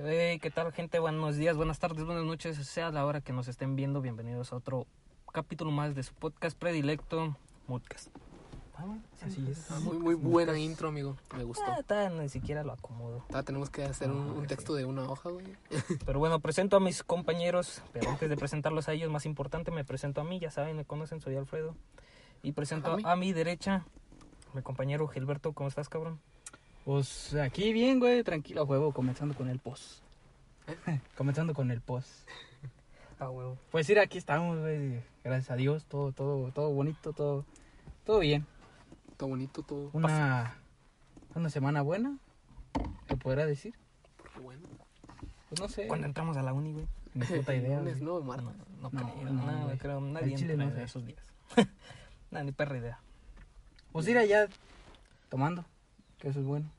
Hey, ¿qué tal, gente? Buenos días, buenas tardes, buenas noches, sea la hora que nos estén viendo. Bienvenidos a otro capítulo más de su podcast predilecto, Moodcast. Ah, bueno, así es. Ah, muy, muy buena intro, amigo. Me gustó. Ah, ni siquiera lo acomodo. Ah, tenemos que hacer un, un texto de una hoja, güey. Pero bueno, presento a mis compañeros, pero antes de presentarlos a ellos, más importante, me presento a mí, ya saben, me conocen, soy Alfredo. Y presento a mi derecha, mi compañero Gilberto, ¿cómo estás, cabrón? Pues aquí bien, güey, tranquilo juego, comenzando con el post. comenzando con el post. Ah, huevo. Pues ir aquí estamos, güey, gracias a Dios, todo, todo, todo bonito, todo, todo bien. Todo bonito, todo. Una, una semana buena, ¿te podrá decir? Porque bueno. Pues no sé, Cuando entramos a la uni, güey. ni puta idea. Lunes, no, martes. No, no, No, creo, no, creo, nadie chile entra no en sé. esos días. Nada, ni perra idea. Pues ir allá tomando, que eso es bueno.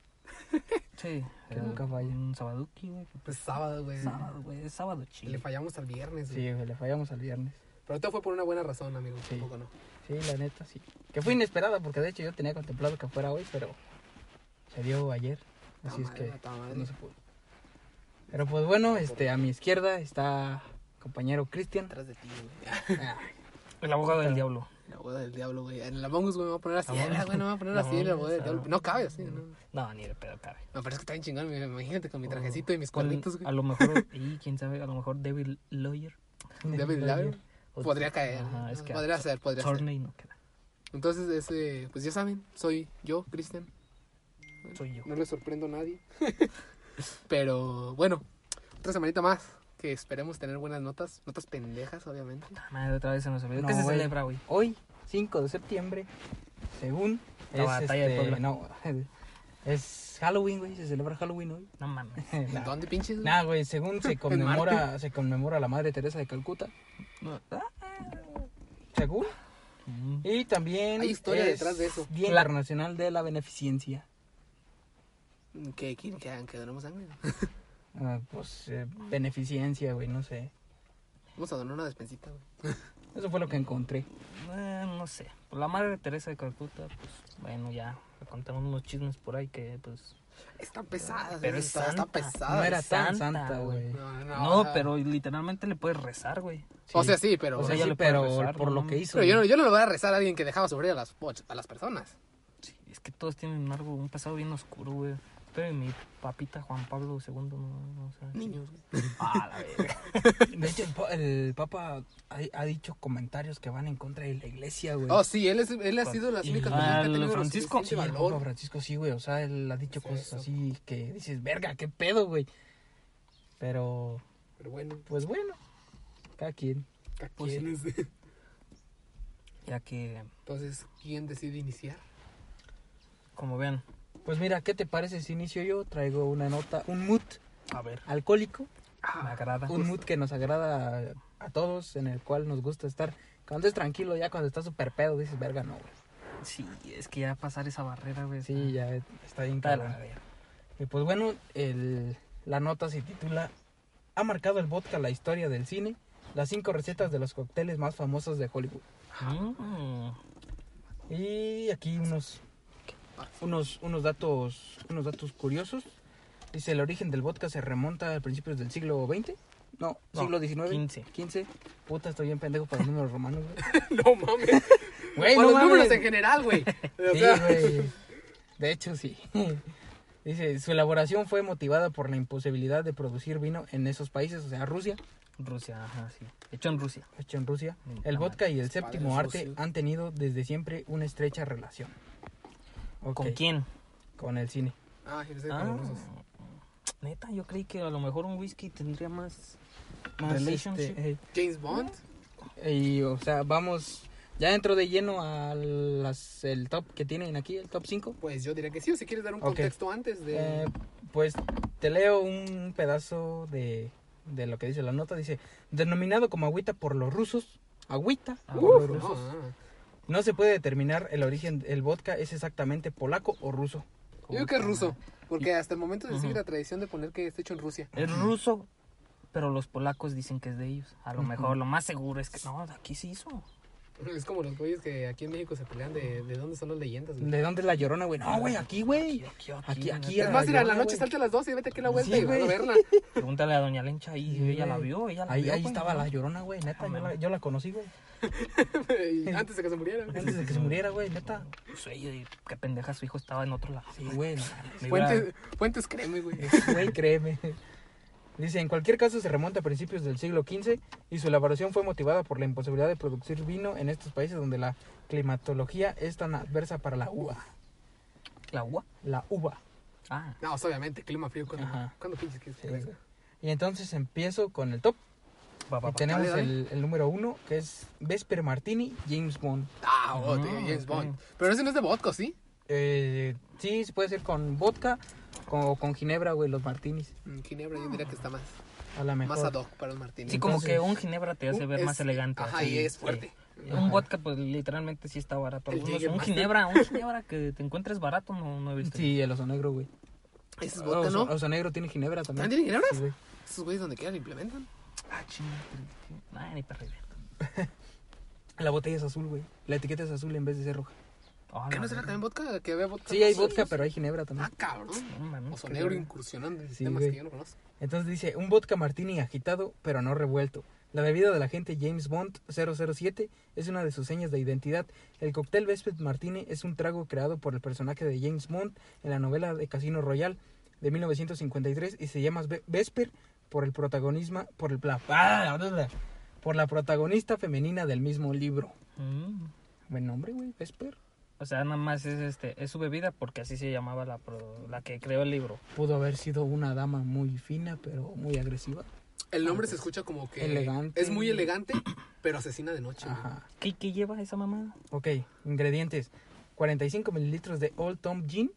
Sí, Que nunca falla. Un sabaduki, güey. Pues sábado, güey. Sábado, güey, es sábado chido. Le fallamos al viernes, Sí, güey. güey, le fallamos al viernes. Pero todo fue por una buena razón, amigo. Sí. Tampoco no. Sí, la neta, sí. Que fue inesperada, porque de hecho yo tenía contemplado que fuera hoy, pero se dio ayer. Así es que no se pudo. Pero pues bueno, este, a mi izquierda está compañero Cristian. Atrás de ti, güey. Ah, El abogado del diablo. La boda del diablo, güey. En el Among Us, güey, me voy a poner así. Us. güey, no me voy a poner así en la boda del diablo. No cabe así, ¿no? No, ni de pedo cabe. No, pero es que está bien chingón. Imagínate con mi trajecito y mis cuernitos, güey. A lo mejor, y quién sabe, a lo mejor David Lawyer. David Lawyer. Podría caer. Ajá, es que podría ser, podría ser. Torney no queda. Entonces, ese, pues ya saben, soy yo, Cristian. Soy yo. No le sorprendo a nadie. Pero bueno, otra semanita más. Que esperemos tener buenas notas. Notas pendejas, obviamente. Madre, otra vez se nos olvidó. No, ¿Qué se güey. celebra, güey? Hoy, 5 de septiembre, según La batalla de Puebla. no, es Halloween, güey, se celebra Halloween hoy. No mames. ¿En Nah, dónde pinches? güey? Nah, güey, según se conmemora, se conmemora la Madre Teresa de Calcuta, según. Mm. Y también Hay historia es detrás de eso. Día Internacional de la Beneficencia. Que quieren que hagan que donemos sangre. Ah, pues eh, beneficencia, güey, no sé. Vamos a donar una despensita, güey. Eso fue lo que encontré. Eh, no sé. Pues la madre Teresa de Calcuta, pues bueno, ya le contaron unos chismes por ahí que, pues. Está pesada, Pero güey, es está, está santa. pesada. no era es tan santa, güey. No, no, No, o sea, pero literalmente le puedes rezar, güey. O sea, sí, pero. O sea, sí, le pero rezar, por no lo que hizo. pero yo no, yo no le voy a rezar a alguien que dejaba sufrir a las, a las personas. Sí, es que todos tienen algo, un pasado bien oscuro, güey. Pero mi papita Juan Pablo II no, no sé. Niños, güey. Ah, la verga. De hecho, el, el Papa ha, ha dicho comentarios que van en contra de la iglesia, güey. Oh, sí, él, es, él ha sido las únicas personas que ha tenido Francisco, Sí, el valor. Papa Francisco sí, güey. O sea, él ha dicho Sí, cosas eso. así que dices, verga, qué pedo, güey. Pero, Pero bueno, pues bueno, cada quien. cada Pues quien es- Ya que, Entonces, ¿quién decide iniciar? como vean, Pues mira, ¿qué te parece si inicio yo? Traigo una nota, un mood a ver, alcohólico, me agrada. un mood que nos agrada a, a todos, en el cual nos gusta estar. Cuando es tranquilo, ya cuando está súper pedo, dices, verga, no, güey. Sí, es que ya pasar esa barrera, güey. Sí, ya está bien verga. Y pues bueno, el, la nota se titula ¿Ha marcado el vodka la historia del cine? Las cinco recetas de los cócteles más famosos de Hollywood. Mm. Y aquí unos, unos, unos, datos, unos datos curiosos. Dice, el origen del vodka se remonta a principios del siglo XX. No, No, siglo XIX. 15. 15. Puta, estoy bien pendejo para los números romanos, güey. No mames. Güey, no los números mames. en general, güey. O Sí, güey. De hecho, sí. Dice, su elaboración fue motivada por la imposibilidad de producir vino en esos países, o sea, Rusia, Rusia, ajá, sí. Hecho en Rusia. hecho en Rusia. Mm, El vodka y el séptimo arte han tenido desde siempre una estrecha relación. ¿Con Ok, quién? Con el cine. Ah, con Ah, los rusos. neta, yo creí que a lo mejor un whisky tendría más. Más, Relationship. este, eh, James Bond. y, o sea, vamos, ya entro de lleno a las, el top que tienen aquí, el top 5. Pues yo diría que sí, o si quieres dar un contexto antes de... Eh, pues te leo un pedazo de, de lo que dice la nota. Dice, denominado como agüita por los rusos, agüita por los no, rusos. No se puede determinar el origen, el vodka es exactamente polaco o ruso. Yo digo que es ruso, porque hasta el momento se sigue la tradición de poner que está hecho en Rusia. Es ruso, pero los polacos dicen que es de ellos. A lo mejor lo más seguro es que no, de aquí se hizo. Es como los güeyes que aquí en México se pelean de, de dónde son las leyendas, güey. ¿De dónde es la llorona, güey? No, güey, aquí, güey. Aquí, Aquí, aquí, Es más, mira, en la noche güey. salte a las 12 y vete aquí a la vuelta Sí, y vas a güey. verla. Pregúntale a Doña Lencha ahí, Sí, ella la güey. vio, ella la Ahí, vio. ahí güey. estaba la llorona, güey, neta. Yo la, yo la conocí, güey. Antes de que se muriera. Antes de que se muriera, güey, neta. Pues, oye, qué pendeja, su hijo estaba en otro lado. Sí, güey. fuentes créeme, güey. Güey, créeme. Dice, en cualquier caso se remonta a principios del siglo XV y su elaboración fue motivada por la imposibilidad de producir vino en estos países donde la climatología es tan adversa para la uva. ¿La uva? La uva. Ah, No, pues, obviamente, clima frío. ¿Cuándo. ¿cuándo pinches que Sí, crezca? güey. Y entonces empiezo con el top. va, va, Y tenemos dale, dale. El, el número uno, que es Vesper Martini, James Bond. Ah, oh, Ah, James. Bond. Pero ese no es de vodka, ¿sí? Eh, sí, se puede hacer con vodka o con ginebra, güey, los martinis. Mm, Ginebra yo diría que está más, A la mejor. más ad hoc para los martinis. Sí, como Entonces- que un ginebra te hace ver es- más elegante. Ajá, así, y es sí. fuerte. Un vodka, pues literalmente sí está barato. Algunos- un ginebra, un ginebra que te encuentres barato, no, no he visto. Sí, el oso negro, güey. Ese es vodka, oso, ¿no? oso negro tiene ginebra también. ¿También tiene? Sí, güey. Esos güeyes donde quieran implementan. Ah, chinga. Ay, ni idea. La botella es azul, güey. La etiqueta es azul en vez de ser roja. ¿Qué la no será también vodka? Que había vodka. Sí, hay vodka, pero hay ginebra también. Ah, cabrón. No mames, Oso negro incursionando en Sí, sistemas güey. que yo no conozco. Entonces dice, un vodka martini agitado, pero no revuelto. La bebida del agente James Bond 007 es una de sus señas de identidad. El cóctel Vesper Martini es un trago creado por el personaje de James Bond en la novela de Casino Royale de 1953 y se llama Ve- Vesper por el protagonismo por el ah, por la protagonista femenina del mismo libro. Mm. Buen nombre, güey, Vesper. O sea, nada más es este es su bebida porque así se llamaba la pro- la que creó el libro. Pudo haber sido una dama muy fina, pero muy agresiva. El nombre se escucha como que... Elegante. Es muy elegante, pero asesina de noche. Ajá. ¿Qué, qué lleva esa mamada? Ok, ingredientes. 45 mililitros de Old Tom Gin.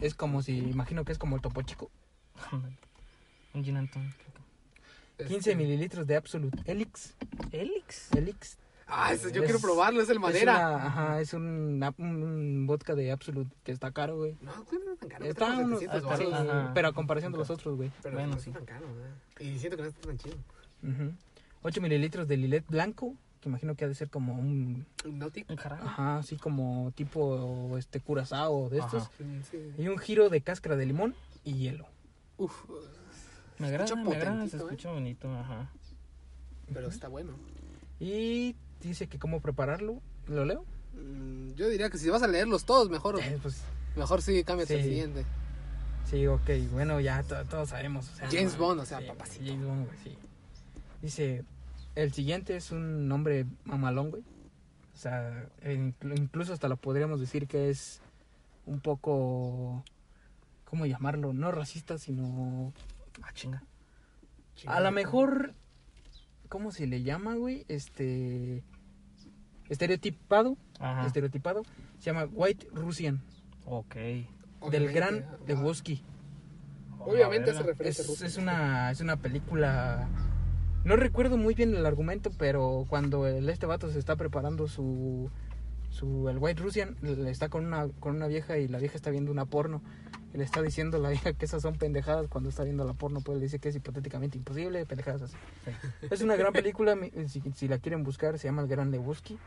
Es como si, imagino que es como el topo chico. Un gin and tonic. 15 Este- mililitros de Absolute Elix. Elix. Elix. Ah, ese yo Es- quiero probarlo, es el Es madera. una- ajá, es un, vodka de Absolute que está caro, güey. No, no es tan caro. Está cuesta como uno- 700 está- varos, Ajá. pero a comparación de los otros, güey. Pero Bueno, no sí. Y siento que no está tan chido. Ujú. 8 mililitros de Lilet blanco, que imagino que ha de ser como un, Un ajá, así como tipo este curazao de estos. Ajá. Sí. Y un giro de cáscara de limón y hielo. Uf, Me agrada, escucha me agrada, se potentito, ¿eh? escucha bonito, ajá. Pero está bueno. Y dice que cómo prepararlo. ¿Lo leo? Mm, Yo diría que si vas a leerlos todos, mejor, Eh, pues mejor sí, cámbiate al Sí. siguiente. Sí, ok, bueno, ya to- todos sabemos. o sea, James no, Bond, o sea, sí, papacito. James Bond, güey, sí. Dice, el siguiente es un nombre mamalón, güey. O sea, e inclu- incluso hasta lo podríamos decir que es un poco, ¿cómo llamarlo? No racista, sino... Ah, chinga. A lo mejor, ¿cómo se le llama, güey? Este... Estereotipado, Ajá. estereotipado. Se llama White Russian, Ok. del gran Lebowski. Obviamente ver, referencia Es, a Rusia. es una, es una película. No recuerdo muy bien el argumento, pero cuando el, este vato se está preparando su. su el White Russian, le está con una, con una vieja y la vieja está viendo una porno. Le está diciendo a la vieja que esas son pendejadas cuando está viendo la porno, pues le dice que es hipotéticamente imposible, pendejadas así. Es una gran película, si, si la quieren buscar, se llama El Gran Lebowski.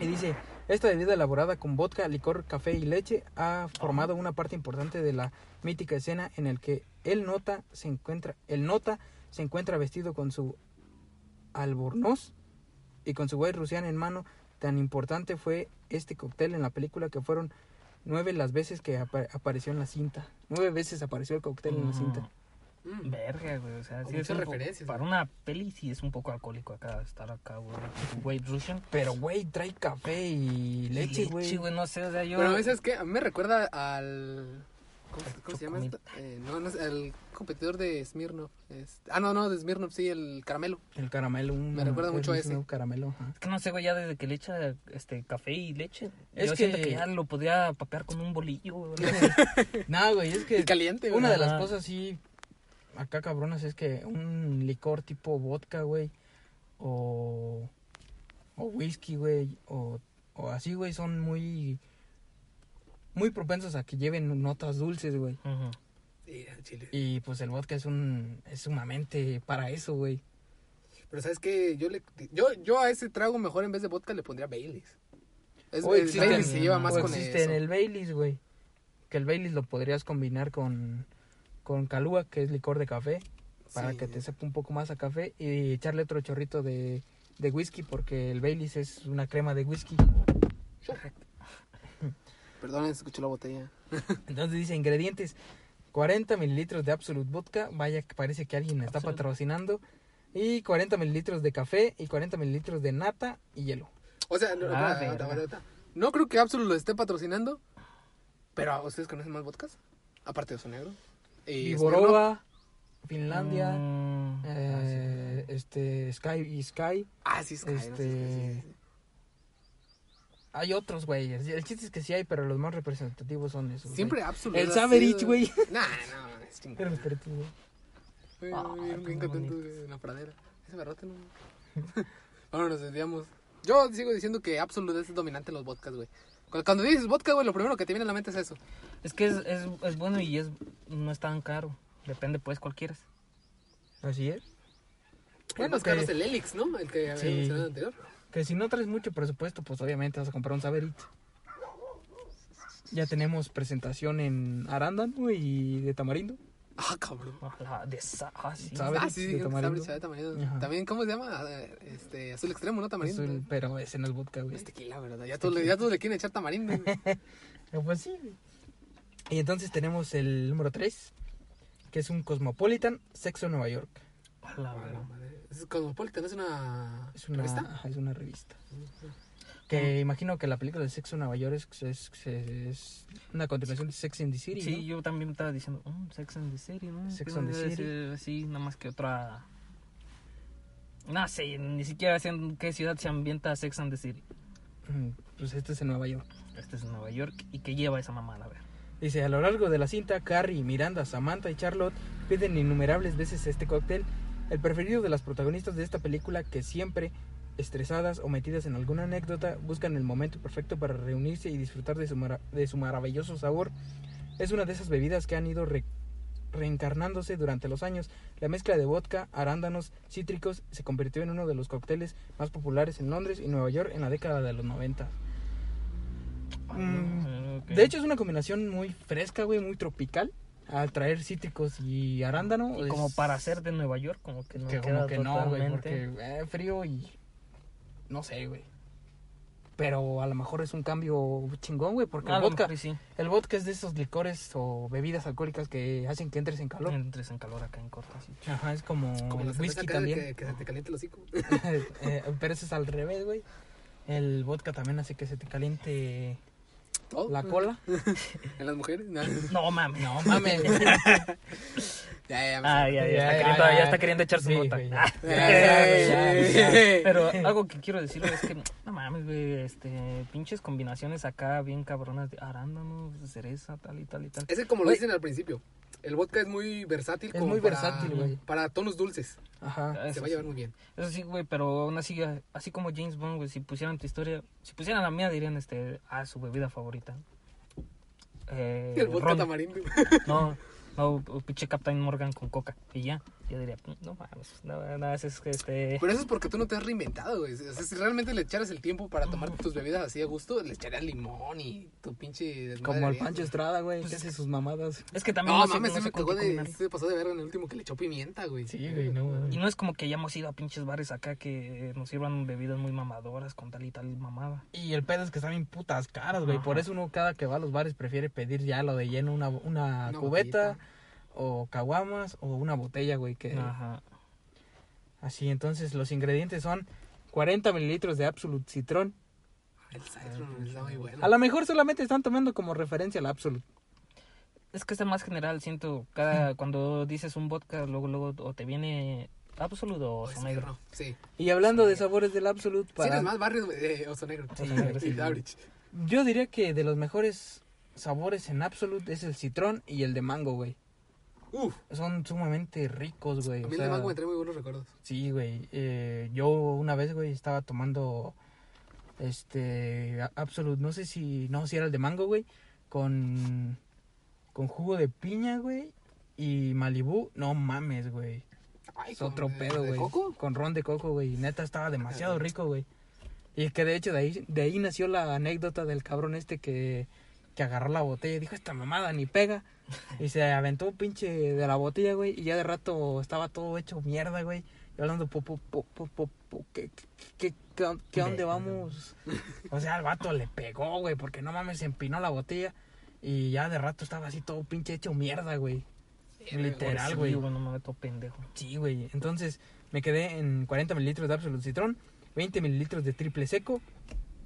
Y dice, esta bebida elaborada con vodka, licor, café y leche ha formado una parte importante de la mítica escena en el que el nota se encuentra, el nota se encuentra vestido con su albornoz y con su white rusiana en mano. Tan importante fue este cóctel en la película que fueron nueve las veces que apa- apareció en la cinta. Nueve veces apareció el cóctel en la cinta. Mm. Verga, güey. O sea, sí es referencias, Para una peli sí es un poco alcohólico acá, estar acá, güey. Güey, Russian. Pero, güey, trae café y leche, güey. güey, no sé, o sea, yo... Pero ¿sabes qué? A mí me recuerda al... ¿Cómo, se- cómo se llama esto? Eh, no, no es el competidor de Smirnoff. es- Ah, no, no, de Smirnoff, sí, el caramelo. El caramelo. Un, Me recuerda mucho a un ese. nuevo caramelo, ajá. Es que no sé, güey, ya desde que le echa este, café y leche. Es yo que- siento que ya lo podría papear con un bolillo. No, güey, es que Y caliente, güey. una de las cosas sí, acá cabronas, es que un licor tipo vodka, güey, o, o whisky, güey, o, o así, güey, son muy, muy propensos a que lleven notas dulces, güey. Sí, al chile. Y pues el vodka es un, es sumamente para eso, güey. Pero ¿sabes qué? Yo, le, yo, yo a ese trago mejor en vez de vodka le pondría Baileys. Es, O el existen- Baileys se lleva más o con existe en eso. el Baileys, güey. Que el Baileys lo podrías combinar con, con Calúa, que es licor de café, para Sí. que te sepa un poco más a café y echarle otro chorrito de, de whisky, porque el Baileys es una crema de whisky. Perdón, escuché la botella. Entonces dice ingredientes, 40 mililitros de Absolute Vodka, vaya que parece que alguien está Absolute. patrocinando, y 40 mililitros de café y 40 mililitros de nata y hielo. O sea, no, Ah, espera, no creo que Absolut lo esté patrocinando, pero ¿ustedes conocen más vodkas? Aparte de Oso Negro. Y Smirnoff. Finlandia, Mm, eh, este Sky y Sky. Ah, sí, Sky, no sé, este- sí, sí, sí. Hay otros, güey. El chiste es que sí hay, pero los más representativos son esos. Siempre Absolut. El ha Saberich, sido- güey. Nah, no, es chingón. Pero perritos, güey. Ah, bien, contento en la pradera. Ese barrote no. bueno, nos desviamos. Yo sigo diciendo que Absolut es dominante en los vodkas, güey. Cuando, cuando dices vodka, güey, lo primero que te viene a la mente es eso. Es que es, es, es bueno y es no es tan caro. Depende, pues, cuál quieras. Así es. el Bueno, más caro que- es el Helix, ¿no? El que había Sí. mencionado anterior. Que si no traes mucho presupuesto, pues obviamente vas a comprar un Saberich. Ya tenemos presentación en arándano y de tamarindo. Ah, cabrón. De ah, sí. ¿Sabe? Ah, sí, de que tamarindo. Sabrich sabe tamarindo. Ajá. También, ¿cómo se llama? Ah, Este, azul extremo, ¿no? Tamarindo. Azul, pero ese no es vodka, güey. Es tequila, ¿verdad? Ya todos, le, ya todos le quieren echar tamarindo. güey. Pero Pues sí. güey. Y entonces tenemos el número 3, que es un Cosmopolitan Sexo Nueva York. Madre. Es Cosmopolitan, es una. Es una, ¿Revista? ajá, es una revista. Que imagino que la película de Sexo Nueva York es, es, es una continuación de Sex and the City. Sí, ¿no? yo también estaba diciendo, mm, Sex and the City, ¿no? Sex ¿Qué and the debe City. ser así, nada más que otra... No sé, ni siquiera sé en qué ciudad se ambienta Sex and the City. Mm, Pues este es en Nueva York. Este es Nueva York y que lleva esa mamada, a ver. Dice, a lo largo de la cinta, Carrie, Miranda, Samantha y Charlotte piden innumerables veces este cóctel, el preferido de las protagonistas de esta película que siempre, estresadas o metidas en alguna anécdota, buscan el momento perfecto para reunirse y disfrutar de su, mara- de su maravilloso sabor. Es una de esas bebidas que han ido re- reencarnándose durante los años. La mezcla de vodka, arándanos, cítricos se convirtió en uno de los cócteles más populares en Londres y Nueva York en la década de los 90. Mm, Eh, de hecho, es una combinación muy fresca, güey, muy tropical. Al traer cítricos y arándano. Y es- como para ser de Nueva York, como que no que queda como que no, güey, totalmente. porque eh, frío y. No sé, güey. Pero a lo mejor es un cambio chingón, güey, porque A el vodka, sí, el vodka es de esos licores o bebidas alcohólicas que hacen que entres en calor. entres en calor acá en corto, sí. Ajá, es como, Como el whisky acá también. Que, que se te caliente el hocico. Eh, pero eso es al revés, güey. El vodka también hace que se te caliente Todo. la cola. En las mujeres. No, No mames. No mames. ya, ya, me Ah, sé. ya, ya, Ya, está, ya, queriendo, ya. ya está queriendo echar su Sí, nota. Pero algo que quiero decir es que, no mames, güey, este, pinches combinaciones acá bien cabronas de arándanos, cereza, tal y tal y tal. Ese como lo dicen al principio. El vodka es muy versátil. Es como muy para- versátil, güey. Para tonos dulces. Ajá. Se Eso va a sí. llevar muy bien. Eso sí, güey, pero aún así, así como James Bond, güey, si pusieran tu historia, si pusieran la mía, dirían, este, ah, su bebida favorita. Eh, el vodka ron. tamarindo. No, no, pinche Captain Morgan con coca. Y ya, yo diría, no mames, nada, nada, es que este... Pero eso es porque tú no te has reinventado, güey. O sea, si realmente le echaras el tiempo para tomar tus bebidas así a gusto, le echarías limón y tu pinche Como el Pancho. Estrada, güey, Pues que es hace sus mamadas. Es que también No, no, mames, no sé me cagó de... Se pasó de verga en el último que le echó pimienta, güey. Sí, güey, no, güey. Y no es como que hayamos ido a pinches bares acá que nos sirvan bebidas muy mamadoras con tal y tal mamada. Y el pedo es que están bien putas caras, güey. Por eso uno cada que va a los bares prefiere pedir ya lo de lleno, una, una, Una cubeta botellita. O caguamas o una botella, güey. Que... Ajá. Así, entonces los ingredientes son 40 mililitros de Absolute Citrón. El Citron está muy bueno. A lo mejor solamente están tomando como referencia el Absolute. Es que es el más general, siento, cada cuando dices un vodka, luego luego o te viene absoluto o Oso negro. Sí. Y hablando de sabores del Absolute, Sí, para... eres más barrio de Oso Negro. Sí, negro, sí. Y Average. yo diría que de los mejores sabores en Absolute es el citrón y el de mango, güey. Uf, Son sumamente ricos, güey. a o mí el sea, de mango me trae muy buenos recuerdos. Sí, güey. Eh, yo una vez, güey, estaba tomando este Absolute, no sé si no si era el de mango, güey, con con jugo de piña, güey, y Malibú, no mames, güey. Ay, Es ¿con otro de- pedo, güey. coco? Con ron de coco, güey. Neta, estaba demasiado rico, güey. Y que de hecho de ahí, de ahí nació la anécdota del cabrón este que, que agarró la botella y dijo, esta mamada ni pega. Y se aventó un pinche de la botella, güey. Y ya de rato estaba todo hecho mierda, güey. Y hablando, po, po, po, po, po, po, ¿qué, qué, qué, qué, dónde vamos? O sea, el vato le pegó, güey, porque no mames, se empinó la botella. Y ya de rato estaba así todo pinche hecho mierda, güey. Literal, güey. no me meto pendejo. Sí, güey. Entonces me quedé en 40 mililitros de Absolute Citrón, 20 mililitros de triple seco,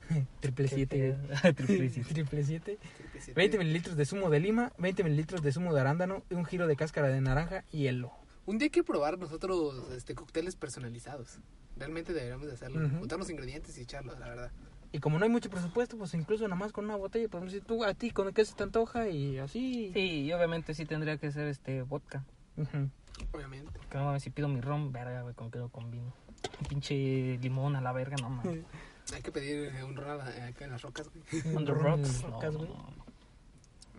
triple siete. Triple siete. triple siete, Triple siete. 20 mililitros de zumo de lima, 20 mililitros de zumo de arándano, un giro de cáscara de naranja y hielo. Un día hay que probar nosotros este, cócteles personalizados. Realmente deberíamos de hacerlo. Ujú. Juntar los ingredientes y echarlos, la verdad. Y como no hay mucho presupuesto, pues incluso nada más con una botella, podemos decir tú a ti con qué se te antoja y así. Sí, y obviamente sí tendría que ser este vodka. Ujú. Obviamente. Que no mames, si pido mi ron, verga, güey, con qué lo combino. Un pinche limón a la verga, no mames. Hay que pedir eh, un ron a- acá en las rocas, güey. On the rocks. en no, rocas, güey. no.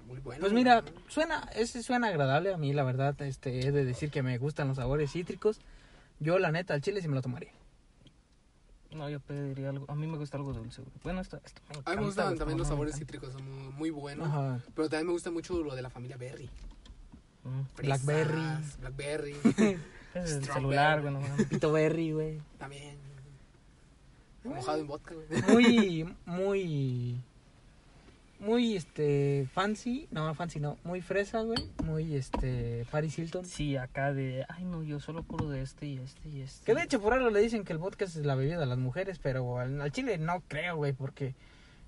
Muy bueno. Pues mira, suena, ese suena agradable a mí, la verdad, este, he de decir que me gustan los sabores cítricos. Yo, la neta, al chile sí me lo tomaría. No, yo pediría algo. A mí me gusta algo dulce, güey. Bueno, esto, esto me A encanta. mí me gustan también los sabores encanta. cítricos, son muy, muy buenos. Ajá. Pero también me gusta mucho lo de la familia Berry. Mm. Fresas, Blackberry. Blackberry. Es el celular, güey, no mames. Pito berry, güey. también. Mojado en vodka, güey. Muy, muy, muy, este, fancy. No, fancy no. Muy fresa, güey. Muy, este, Paris Hilton. Sí, acá de. Ay, no, yo solo puro de este y este y este. Que de hecho por algo le dicen que el vodka es la bebida de las mujeres, pero al, al chile no creo, güey, porque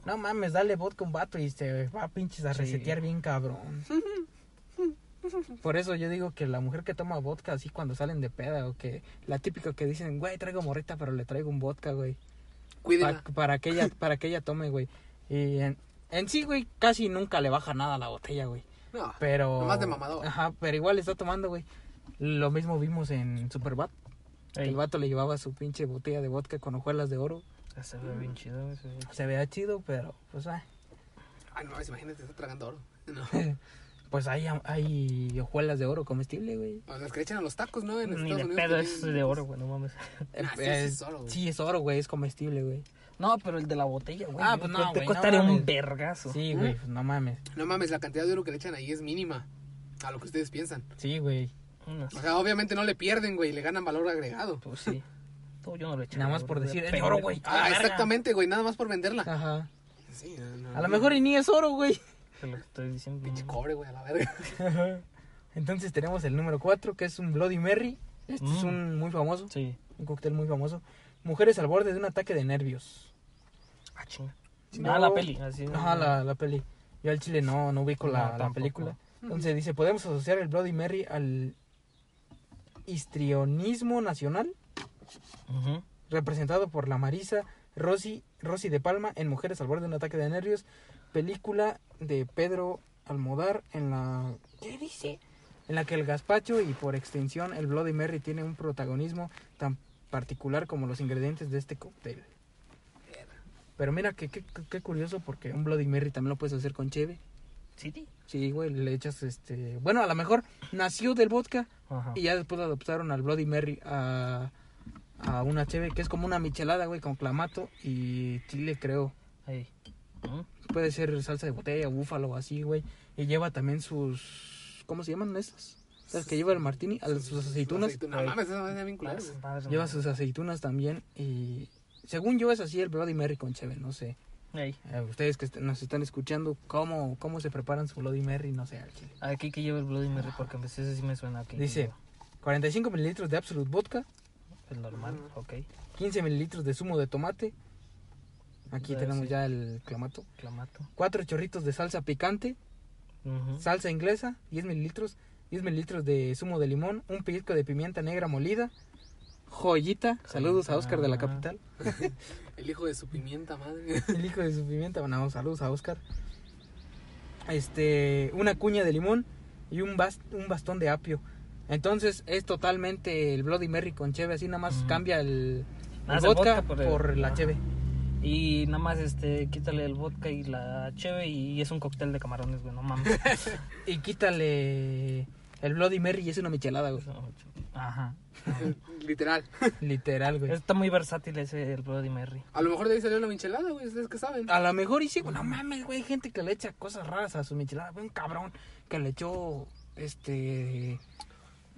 no mames, dale vodka a un vato y se va a pinches a Sí. resetear bien cabrón. Por eso yo digo que la mujer que toma vodka así cuando salen de peda o que la típica que dicen, güey, traigo morrita, pero le traigo un vodka, güey, Cuídela. pa- para que ella para que ella tome, güey. Y en, en sí, güey, casi nunca le baja nada a la botella, güey. No. Pero Nomás de mamador. Ajá, pero igual está tomando, güey. Lo mismo vimos en Superbad. Ey, El vato le llevaba su pinche botella de vodka con hojuelas de oro. Se ve bien chido, güey, se ve Se veía chido, pero pues ah, Ay, no mames, imagínate, está tragando oro. No. Pues hay, hay hojuelas de oro comestible, güey. O las que le echan a los tacos, ¿no? En Ni Estados de Unidos pedo es de oro, güey, no mames. Nah, sí, Eh, sí es oro, güey. sí, es oro, güey, es comestible, güey. No, pero el de la botella, güey. Ah, pues no, Te güey, no costaría un vergazo. Sí, güey, pues, no mames. No mames, la cantidad de oro que le echan ahí es mínima. A lo que ustedes piensan. Sí, güey. Unas- O sea, obviamente no le pierden, güey, le ganan valor agregado. Pues sí. Todo yo no lo he hecho. Nada más por decir, es de oro, güey. Ah, exactamente, güey, nada más por venderla. Ajá. Sí, no, no, A lo mejor y ni es oro, güey. Es lo que estoy diciendo. Pinche cobre, güey, a la verga. Entonces tenemos el número 4, que es un Bloody Mary. Este es Mm. un muy famoso, Sí. un cóctel muy famoso. Mujeres al borde de un ataque de nervios. Ah, chinga. Si ah, no- la peli. Así, Ajá, la, la peli. Yo al chile no, no ubico No, la, la película. Entonces dice, podemos asociar el Bloody Mary al histrionismo nacional, representado por la Marisa Rosy, Rosy de Palma en Mujeres al borde de un ataque de nervios, película de Pedro Almodar en la... ¿Qué dice? En la que el gazpacho y por extensión el Bloody Mary tiene un protagonismo tan particular como los ingredientes de este cóctel. Pero mira, que qué, qué- qué curioso porque un Bloody Mary también lo puedes hacer con cheve. Sí, sí. Sí, güey, le echas este... Bueno, a lo mejor nació del vodka Ajá. y ya después adoptaron al Bloody Mary a, a una cheve que es como una michelada, güey, con clamato y chile, creo. Ahí. Puede ser salsa de botella, búfalo o así, güey. Y lleva también sus... ¿Cómo se llaman esas? Las que lleva el martini, a sus aceitunas. No mames, Lleva sus aceitunas también y... Según yo es así el Bloody Mary con cheve, no sé. Eh, ustedes que est- nos están escuchando, ¿cómo, ¿cómo se preparan su Bloody Mary? No sé, al chile. Aquí que lleva el Bloody Mary porque a veces sí me suena que Dice, lleva 45 mililitros de Absolute Vodka, el normal, ok. 15 mililitros de zumo de tomate. Aquí Ah, tenemos sí. ya el clamato. Clamato. 4 chorritos de salsa picante, salsa inglesa, 10 mililitros, 10 mililitros de zumo de limón, un pellizco de pimienta negra molida, joyita, saludos a Oscar de la Ah. capital, El hijo de su pimienta, madre. el hijo de su pimienta, bueno, saludos a Oscar, este, una cuña de limón y un, un bastón de apio. Entonces es totalmente el Bloody Mary con cheve, así nada más cambia el, vodka, vodka por, la ajá. cheve. Y nada más este, quítale el vodka y la cheve y es un cóctel de camarones, güey, no mames. Y quítale El Bloody Mary es una michelada, güey. Ajá. Literal. Literal, güey. Está muy versátil ese el Bloody Mary. A lo mejor de ahí salió la michelada, güey. Ustedes que saben. A lo mejor y sí, güey. No mames, güey. Hay gente que le echa cosas raras a su michelada. Güey, un cabrón que le echó este.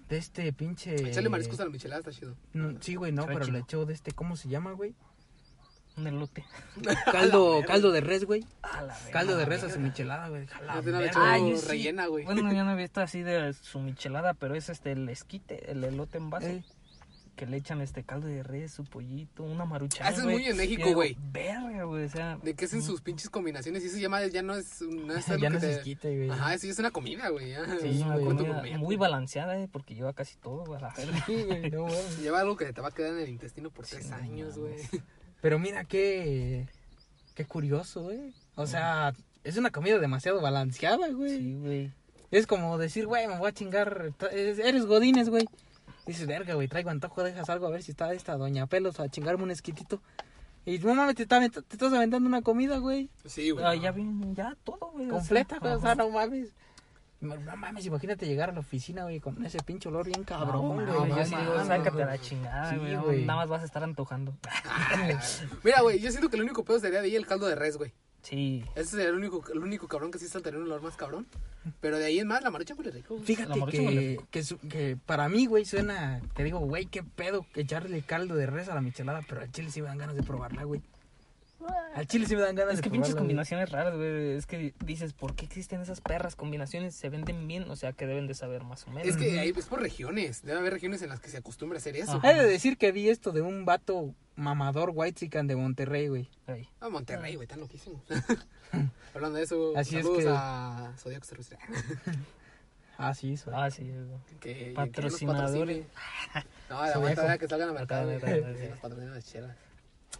De este pinche. Echarle mariscos a la michelada está chido. No, sí, güey, no, pero chido. le echó de este. ¿Cómo se llama, güey? Un elote. Caldo, caldo de res, güey. Caldo de res a su michelada, güey. Ah, yo sí. rellena, güey. Bueno, yo no he visto así de su michelada, pero es este el esquite, el elote en vaso. Eh, Que le echan este caldo de res, su pollito, una maruchan. Ah, eso es muy en México, güey. Verga, güey. O sea. De que hacen sus pinches combinaciones y eso ya, ya no es, no es ya no te- esquite, güey. Ajá, eso ya es una comida, güey. Sí, Es un güey, acuerdo comida muy balanceada, eh, porque lleva casi todo, güey. Sí. Lleva algo que te va a quedar en el intestino por tres años, güey. Pero mira qué. Qué curioso, güey. O sea, es una comida demasiado balanceada, güey. Sí, güey. Es como decir, güey, me voy a chingar. Eres godines, güey. Dices, verga, güey, traigo antojo, dejas algo a ver si está esta doña Pelos a chingarme un esquitito. Y no mames, te, te estás aventando una comida, güey. Sí, güey. Ah, ya bien, ya todo, güey. Completa, güey. O sea, no mames. No mames, imagínate llegar a la oficina, güey, con ese pinche olor bien cabrón, No, güey. yo sí digo, sácate la chingada, Sí, güey. no, güey. Nada más vas a estar antojando. Mira, güey, yo siento que el único pedo sería de ahí el caldo de res, güey. Sí. Ese sería el único, el único cabrón que sí saltaría un olor más cabrón. Pero de ahí en más, la marucha huele rico. güey. La Fíjate que, rico. que, su- que para mí, güey, suena que digo, güey, qué pedo que echarle caldo de res a la michelada, pero al chile sí me dan ganas de probarla, güey. Al chile sí me dan ganas Es de que probarla. pinches güey. combinaciones raras, güey. Es que dices, ¿por qué existen esas perras combinaciones? Se venden bien, o sea, que deben de saber más o menos. Es que ahí es por regiones. Debe haber regiones en las que se acostumbra a hacer eso. Ajá. He de decir que vi esto de un vato mamador white de Monterrey, güey. Ah, Monterrey, güey, tan loquísimo. Hablando de eso, Así es saludos que- a Zodiaco Terrestre. Ah, sí, eso. Ah, sí, güey. Que, que nos Patrocinadores. patrocine. No, aguanta ya que salgan a mercado, güey. Que nos patrocinen las chelas.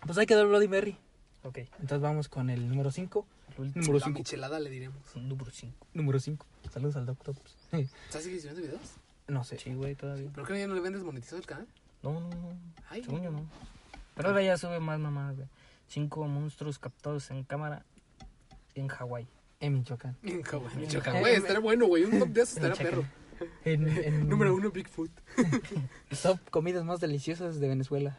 Pues hay que dar Bloody Mary. Ok. Entonces vamos con el número 5. El último, Número La 5. michelada le diremos. número 5. Número 5. Saludos al doctor. ¿Estás sigues subiendo videos? No sé. Sí, güey, todavía. ¿Pero qué ya no le vendes monetizado el canal? No, no, no. Ay, Según yo no. Pero ahora ya sube más mamadas, güey. Cinco monstruos captados en cámara en Hawái. En Michoacán. En Hawái, Michoacán, güey, estaría bueno, güey. Un top de esos estaría Michoacán. perro. En, en Número uno, Bigfoot. Top comidas más deliciosas de Venezuela.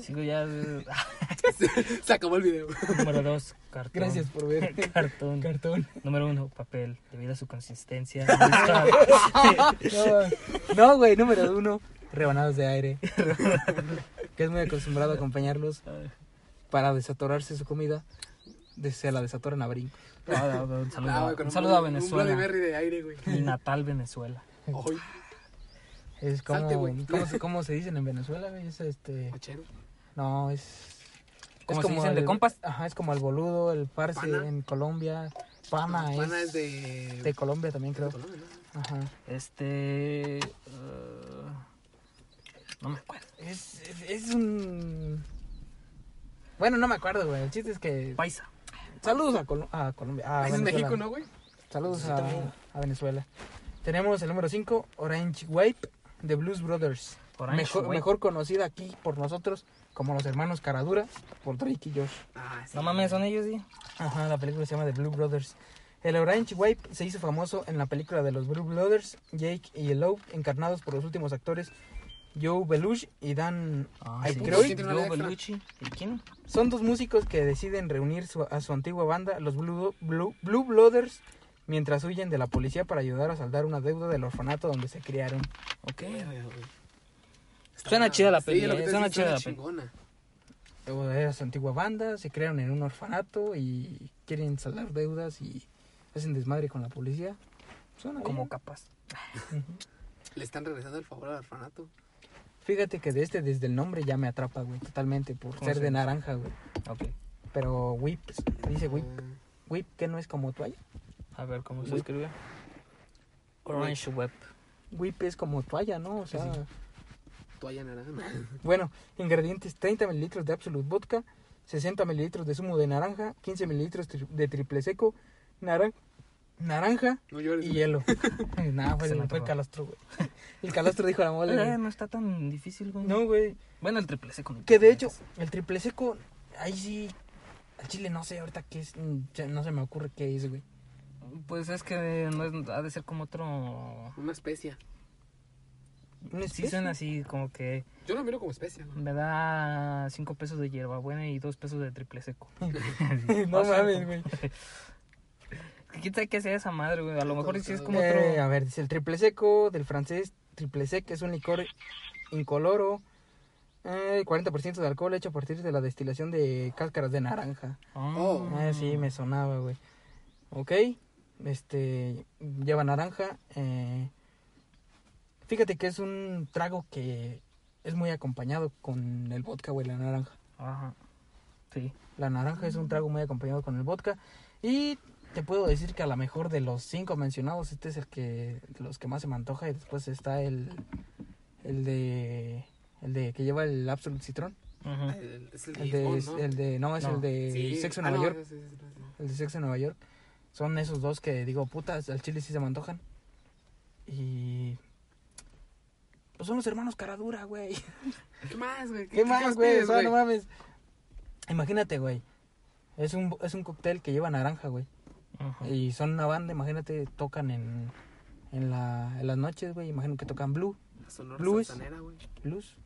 Sigo ya. Se acabó el video. número dos, cartón. Gracias por ver. Cartón. Cartón. Número uno, papel. Debido a su consistencia. No, no, güey, número uno, rebanadas de aire. que es muy acostumbrado a acompañarlos para desatorarse su comida. Se la desatoran a brinco. Ah, un saludo, Ah, a- con un saludo a Un Venezuela. Mary de aire, güey. Mi natal Venezuela. Ay, Es como, Salte. ¿cómo, se, cómo se dicen en Venezuela, güey? Es este. machero. No, es. ¿Cómo es se dicen, de compas? Ajá, es como el boludo, el parce Pana. en Colombia. Pana, No, Pana es, es de... de Colombia también, de creo. Colombia, ¿no? Ajá. Este. eh, no me acuerdo. Es, es, es un. Bueno, no me acuerdo, güey. El chiste es que. Paisa. Saludos a, Colo- a Colombia. A Ese es Venezuela. México, ¿no, güey? Saludos Sí, a, también. a Venezuela. Tenemos el número 5, Orange Wipe de Blues Brothers. Orange mejor, mejor conocida aquí por nosotros como los hermanos Caradura, por Drake y Josh. Ah, sí. No mames, son ellos, sí. Ajá, la película se llama The Blue Brothers. El Orange Wipe se hizo famoso en la película de los Blue Brothers, Jake y Lou, encarnados por los últimos actores Joe Belushi y Dan Ah, Aykroyd. ¿Quién tiene una Joe? Bellucci. ¿Y quién? Son dos músicos que deciden reunir su- a su antigua banda, los Blue, Blue, Blue Brothers, mientras huyen de la policía para ayudar a saldar una deuda del orfanato donde se criaron. Ok. Suena chida la Sí, peli, que eh, suena chida la chingona. Luego Era su antigua banda, se crearon en un orfanato y quieren saldar deudas y hacen desmadre con la policía. Suena Como bien. capas. Le están regresando el favor al orfanato. Fíjate que de este, desde el nombre ya me atrapa, güey, totalmente, por ¿Cómo ser se de naranja, güey. Ok. Pero whip, dice whip, Ah, whip que no es como toalla. A ver cómo se Whip. escribe. Orange Web. Whip es como toalla, ¿no? O sea, toalla naranja. bueno, ingredientes, 30 mililitros de Absolute Vodka, 60 mililitros de zumo de naranja, 15 mililitros tri- de triple seco, naran- naranja No llores. y hielo. Nada, fue, antojó. calostro, güey. El calostro dijo la mole, Eh, güey. no está tan difícil, güey. No, güey. Bueno, el triple C con Que de hecho, el triple seco, ahí sí, al chile no sé ahorita qué es, no se me ocurre qué es, güey. Pues es que no es, ha de ser como otro... Una especia. ¿Una Sí especie? suena así como que Yo lo miro como especia. güey. me da cinco pesos de hierbabuena y dos pesos de triple seco. no mames, güey. ¿Quién sabe qué sea esa madre, güey? A lo mejor sí es como Eh, otro... a ver, dice el triple seco del francés triple sec, es un licor incoloro. Eh, 40% de alcohol hecho a partir de la destilación de cáscaras de naranja. Oh. Ah, sí, me sonaba, güey. Ok, este, lleva naranja. eh, fíjate que es un trago que es muy acompañado con el vodka, güey, la naranja. Ajá. Sí. La naranja es un trago muy acompañado con el vodka. Y te puedo decir que a lo mejor de los cinco mencionados, este es el que, de los que más se me antoja. Y después está el, el de, el de que lleva el Absolute Citrón. Ujú. El- Es el, El de, Lisbon, ¿no? el de, no, es No. el de Sí. Sexo en Ah, Nueva no, York. sí, sí, sí, sí. El de Sexo en Nueva York. Son esos dos que digo, putas, al chile sí se me antojan. Y. Pues son los hermanos Caradura, güey. ¿Qué más, güey? ¿Qué más, güey? pides, O sea, no mames. Imagínate, güey. Es un, es un cóctel que lleva naranja, güey. Y son una banda, imagínate, tocan en, en, la, en las noches, güey. Imagino que tocan blue, La Sonora Blues. Güey. blues.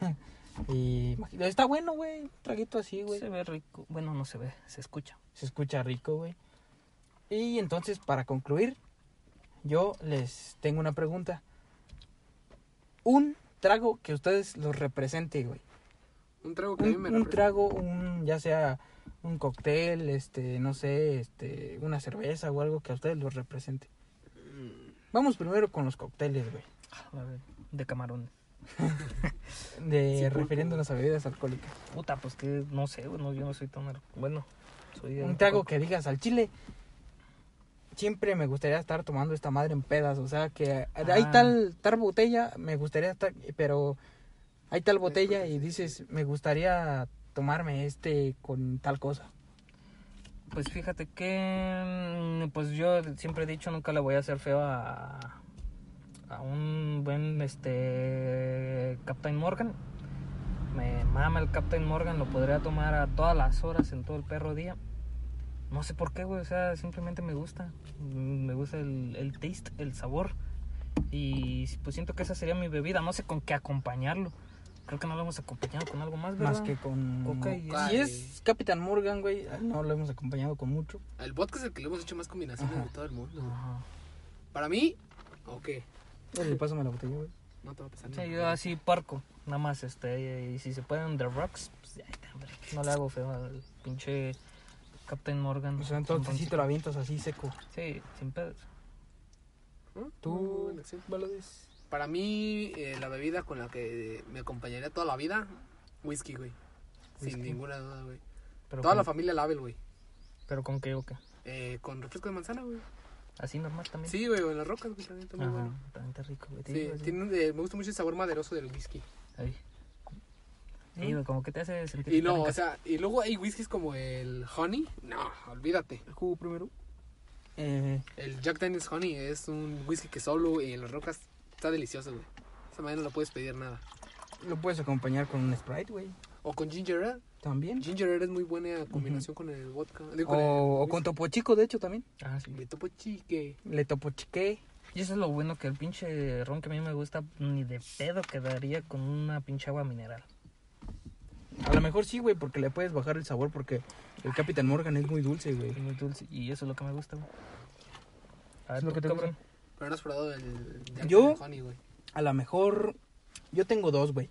y está bueno, güey. Un traguito así, güey. Se ve rico. Bueno, no se ve, se escucha. Se escucha rico, güey. Y entonces, para concluir, yo les tengo una pregunta. Un trago que ustedes los represente, güey. Un trago que a mí Un, me un representa. trago, un, ya sea un cóctel, este, no sé, este, una cerveza o algo que a ustedes los represente. Mm, Vamos primero con los cócteles, güey. A ver, de camarones. De Sí, refiriéndonos a bebidas alcohólicas. Puta, pues que no sé, bueno, yo no soy tan... Bueno, soy... Un trago que digas al chile. Siempre me gustaría estar tomando esta madre en pedas. O sea, que hay Ah. tal, tal botella, me gustaría estar, pero hay tal botella y dices, me gustaría tomarme este con tal cosa. Pues fíjate que, mm, pues yo siempre he dicho, nunca le voy a hacer feo a, a un buen, este, Captain Morgan. Me mama el Captain Morgan, lo podría tomar a todas las horas en todo el perro día. No sé por qué, güey, o sea, simplemente me gusta. Mm, Me gusta el, el taste, el sabor. Y pues siento que esa sería mi bebida, no sé con qué acompañarlo. Creo que no lo hemos acompañado con algo más, ¿verdad? Más que con... Coca y- Si es Capitán Morgan, güey, no lo hemos acompañado con mucho. El vodka es el que le hemos hecho más combinaciones Ajá. de todo el mundo. Ajá. Para mí, ok. Oye, pásame la botella, güey. No te va a pasar Sí, nada. yo así parco, nada más, este, y si se pueden The Rocks, pues ya está, hombre, no le hago feo al pinche Captain Morgan. O sea, entonces sí te lo avientas así seco. Sí, sin pedos. ¿Mm? Muy Tú. Valadez. Para mí, eh, la bebida con la que me acompañaría toda la vida, whisky, güey. Sin ninguna duda, güey. Pero Toda con, la familia Label, güey. Pero con qué o qué. Eh, con refresco de manzana, güey. Así normal también. Sí, güey, en las rocas, güey, también está muy Ajá, bueno. también está rico, güey. Sí, tiene un- eh, me gusta mucho el sabor maderoso del whisky. Ahí. Sí, güey, como que te hace sentir Y no, o sea, y luego hay whiskies como el Honey. No, olvídate. El jugo primero. Eh, El Jack Daniels Honey es un whisky que solo y en las rocas está delicioso, güey. Esa manera no lo puedes pedir nada. lo puedes acompañar con un Sprite, güey. O con ginger ale. También. Ginger ale es muy buena combinación con el vodka. digo, con O, el o con Topo Chico, de hecho, también. Ah, sí. De topo chique. Le Topo Chique. Y eso es lo bueno que el pinche ron que a mí me gusta ni de pedo quedaría con una pinche agua mineral. A lo mejor sí, güey, porque le puedes bajar el sabor porque el Capitán Morgan es muy dulce, güey. Es muy dulce y eso es lo que me gusta, güey. A ver, Es lo que te cabrón. Pero no has probado el Jack Yo- Honey, güey. A lo mejor yo tengo dos, güey.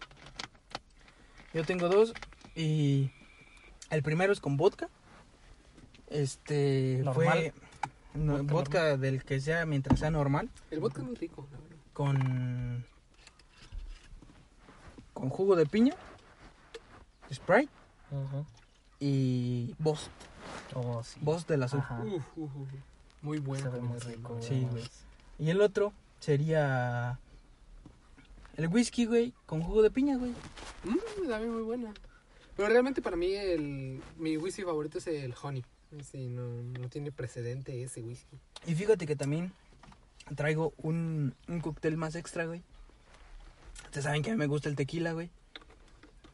Yo tengo dos y el primero es con vodka. Este Normal. fue no, Vodka vodka, del que sea mientras sea normal El vodka es muy rico, la verdad. con con jugo de piña, Sprite y Boss, Oh, sí. Boss del azul. Ajá. Uf, uf, uf. Muy ve muy rico. Sí, güey. Y el otro sería el whisky, güey, con jugo de piña, güey. Mm, también muy buena. Pero realmente para mí el, mi whisky favorito es el Honey. Sí, no, no tiene precedente ese whisky. Y fíjate que también traigo un, un cóctel más extra, güey. Ustedes saben que a mí me gusta el tequila, güey.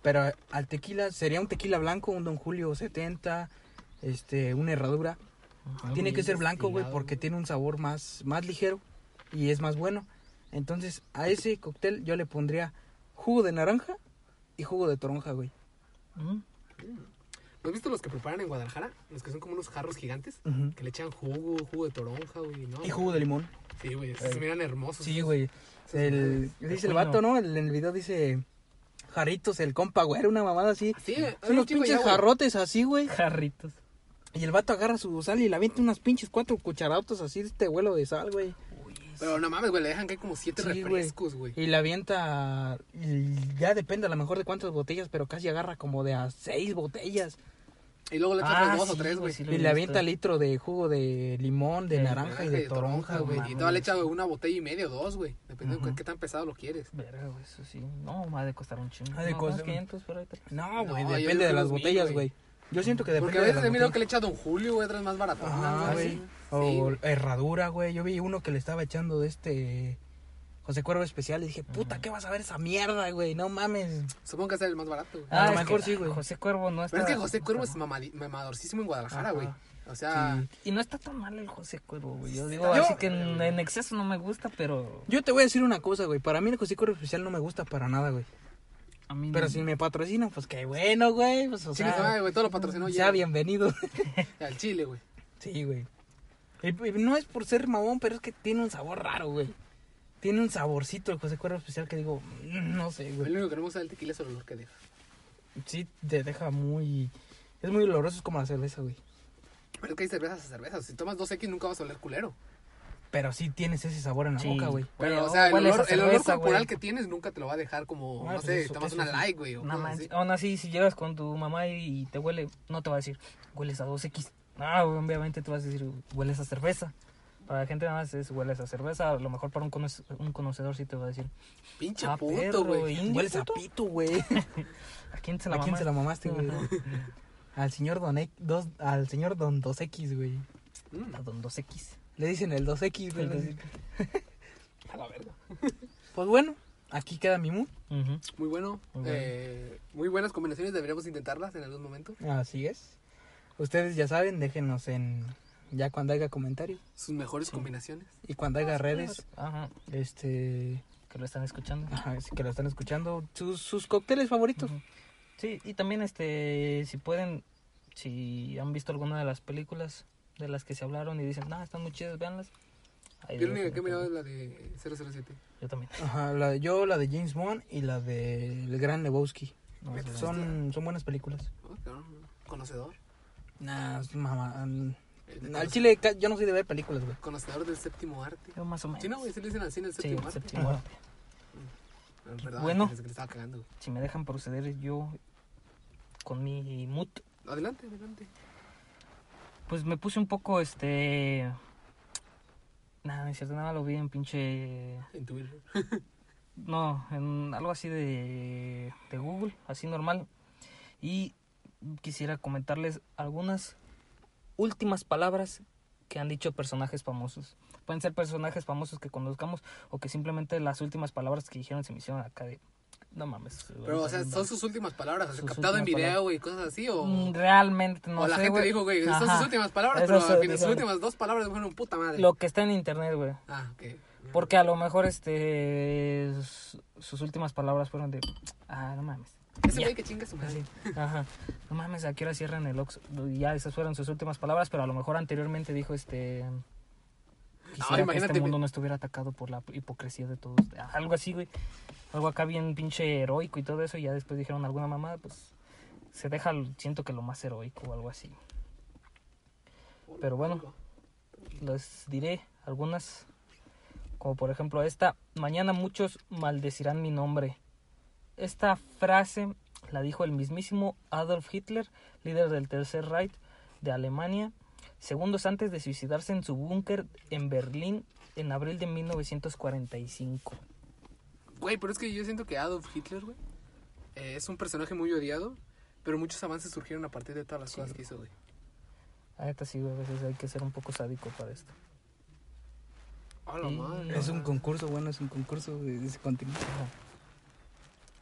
Pero al tequila sería un tequila blanco, un Don Julio 70, este, una herradura. Tiene que ser blanco, güey, porque tiene un sabor más, más ligero y es más bueno. Entonces, a ese cóctel yo le pondría jugo de naranja y jugo de toronja, güey. Mm. ¿No has visto los que preparan en Guadalajara? Los que son como unos jarros gigantes. Que le echan jugo, jugo de toronja, güey. ¿no? Y jugo de limón. Sí, güey. esos Se miran hermosos. Sí, güey. El, dice el vato, ¿no? El- en el video dice jarritos, el compa, güey. Era una mamada así. Sí, Son unos pinches ya, jarrotes así, güey. Jarritos. Y el vato agarra su sal y le avienta unas pinches cuatro cucharadas así de este vuelo de sal, güey. Pero no mames, güey. Le dejan que hay como siete Sí, refrescos, güey. Y le avienta, y ya depende a lo mejor de cuántas botellas, pero casi agarra como de a seis botellas. Y luego le echan Ah, dos o tres, güey, sí Y le avienta litro de jugo de limón, de De naranja y de toronja, güey. Y todavía le echa una botella y media o dos, güey. Depende de qué tan pesado lo quieres. Verga, güey, eso sí. No, me ha de costar un chingo. Ha de No, costar- unos 500 por ahí. tal vez. No, güey, No, depende de las botellas, güey. Yo siento que depende Porque a de veces mirado botellas. que le echa Don Julio, güey, otras más baratas. Ajá, güey. O herradura, güey. Yo vi uno que le estaba echando de este José Cuervo especial y dije, puta, ¿qué vas a ver esa mierda, güey? No mames. Supongo que es el más barato, güey. A lo mejor sí, güey. José Cuervo no está. Pero es que José Cuervo es mamadorcísimo en Guadalajara, güey. O sea, Sí. Y no está tan mal el José Cuervo, güey. Yo digo, Yo- así que en, en exceso no me gusta, pero Yo te voy a decir una cosa, güey. Para mí el José Cuervo especial no me gusta para nada, güey. a mí Pero si me patrocinan, pues qué bueno, güey. Pues, o sea, güey, todo lo patrocinó sea ya. bienvenido. Al chile, güey. sí, güey. No es por ser mamón, pero es que tiene un sabor raro, güey. Tiene un saborcito el José Cuervo especial que digo, mm, no sé, El güey. único que no me gusta del tequila es el olor que deja. Sí, te deja muy... Es muy oloroso, es como la cerveza, güey. Pero es que hay cervezas a cervezas. Si tomas 2X nunca vas a oler culero. Pero sí tienes ese sabor en la Sí. boca, güey. Pero, o sea, el olor, el olor cerveza, corporal güey. que tienes nunca te lo va a dejar como, Ah, no pues sé, eso- tomas una light, güey. o No así. Aún así, si llegas con tu mamá y te huele, no te va a decir, hueles a 2X. Ah, obviamente tú vas a decir, hueles a cerveza. Para la gente nada más es hueles a cerveza. A lo mejor para un, conoce- un conocedor sí te va a decir, Pinche Ah, puto, güey. ¿indio Hueles a pito, güey. ¿a quién se la ¿A quién mamaste? se la mamaste, güey? Al señor Don X, dos, al señor Don 2X, güey. Mm. A don 2X. Le dicen el 2X, güey. El 2X. A la verga. Pues bueno, aquí queda mi mood. Ujú. Muy bueno. Muy bueno. Eh, muy buenas combinaciones. Deberíamos intentarlas en algún momento. Así es. Ustedes ya saben, déjenos en ya cuando haya comentarios Sus mejores combinaciones. y cuando haya redes, Ajá, este, que lo están escuchando. ajá, sí que lo están escuchando, sus, sus cócteles favoritos. Sí, y también este, si pueden, si han visto alguna de las películas de las que se hablaron y dicen, no, están muy chidas, véanlas. Ahí Yo la única que he mirado es la de 007. Yo también. Ajá, la, yo la de James Bond y la de El Gran Lebowski. No. Son, son buenas películas. Oh, Conocedor. Nah, es mamá. Mm, Al chile, yo no soy de ver películas, güey. Conocedor del séptimo arte. Yo más o menos. Sí, no, güey, se le dicen al cine el Sí, séptimo el arte. séptimo arte. Ah, Perdón, Bueno. pensé que le estaba cagando. güey. Si me dejan proceder yo con mi mood, Adelante, adelante. pues me puse un poco, este... Nada, no es cierto, nada, lo vi en pinche... En Twitter. No, en algo así de, de Google, así normal. Y quisiera comentarles algunas últimas palabras que han dicho personajes famosos. Pueden ser personajes famosos que conozcamos o que simplemente las últimas palabras que dijeron se me hicieron acá de... No mames. Pero, o sea, son sus últimas palabras. o sea, captado en video, güey, cosas así. O, Mm, Realmente no o la sé, gente güey. dijo, güey, son sus últimas palabras, Eso pero al final sus últimas dos palabras fueron puta madre. Lo que está en internet, güey. Ah, ok. Porque a lo mejor este sus últimas palabras fueron de... Ah, no mames. Ese güey que chinga su madre. Ajá. No mames, ¿a qué hora cierran el Oxxo? Ya esas fueron sus últimas palabras, pero a lo mejor anteriormente dijo este... Quisiera que imagínate, este mundo no estuviera atacado por la hipocresía de todos. Algo así, güey. Algo acá bien pinche heroico y todo eso. Y ya después dijeron alguna mamada, pues... Se deja, siento que lo más heroico o algo así. Pero bueno. Les diré algunas. Como por ejemplo esta. Mañana muchos maldecirán mi nombre. Esta frase la dijo el mismísimo Adolf Hitler, líder del Tercer Reich de Alemania, segundos antes de suicidarse en su búnker en Berlín en abril de 1945. Güey, pero es que yo siento que Adolf Hitler, güey, eh, es un personaje muy odiado, pero muchos avances surgieron a partir de todas las Sí. cosas que hizo, güey. La neta sí, güey, a veces hay que ser un poco sádico para esto. A la Y- madre. Es un concurso, bueno, es un concurso de ese continente.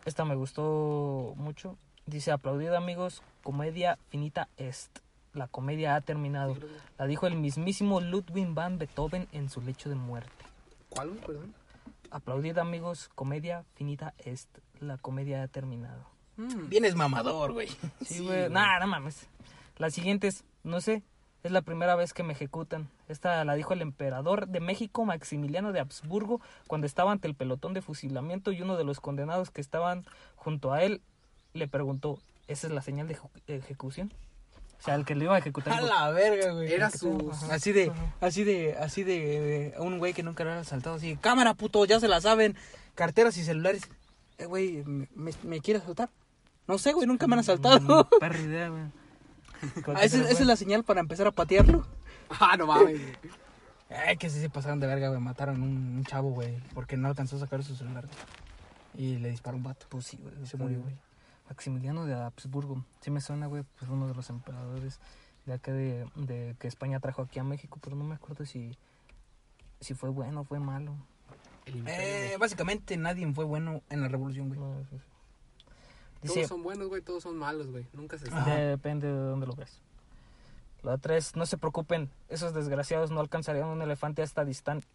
Esta me gustó mucho. Dice, aplaudid amigos, comedia finita est. la comedia ha terminado. La dijo el mismísimo Ludwig van Beethoven en su lecho de muerte. ¿Cuál? Perdón. Aplaudid amigos, comedia finita est. La comedia ha terminado. Mm. Vienes mamador, güey. Sí, Sí, güey. güey. Nah, no mames. La siguiente es, no sé, es la primera vez que me ejecutan. Esta la dijo el emperador de México, Maximiliano de Habsburgo, cuando estaba ante el pelotón de fusilamiento y uno de los condenados que estaban junto a él le preguntó, ¿esa es la señal de ejecu- ejecución? O sea, el que le iba a ejecutar. A dijo, la verga, güey. Era su... Ajá. Así de, así de, así de, un güey que nunca lo había asaltado, así, cámara, puto, ya se la saben, carteras y celulares. Eh, güey, ¿me, me, me quieres asaltar? No sé, güey, nunca me han asaltado. "Mm, perra idea, güey. Ah, esa, esa es la señal para empezar a patearlo. Ah, no mames. Ay, que sí se pasaron de verga, güey, mataron un, un chavo, güey, porque no alcanzó a sacar su celular. güey. Y le disparó un vato. Pues sí, güey. Se murió, güey. Maximiliano de Habsburgo. Sí me suena, güey, pues uno de los emperadores de acá de, de que España trajo aquí a México, pero no me acuerdo si, si fue bueno o fue malo. El imperio, Eh, güey. básicamente nadie fue bueno en la revolución, güey. No, sí, sí. Todos son buenos, güey. Todos son malos, güey. Nunca se sabe. depende de dónde lo ves. La otra es, no se preocupen, esos desgraciados no alcanzarían un elefante hasta distancia.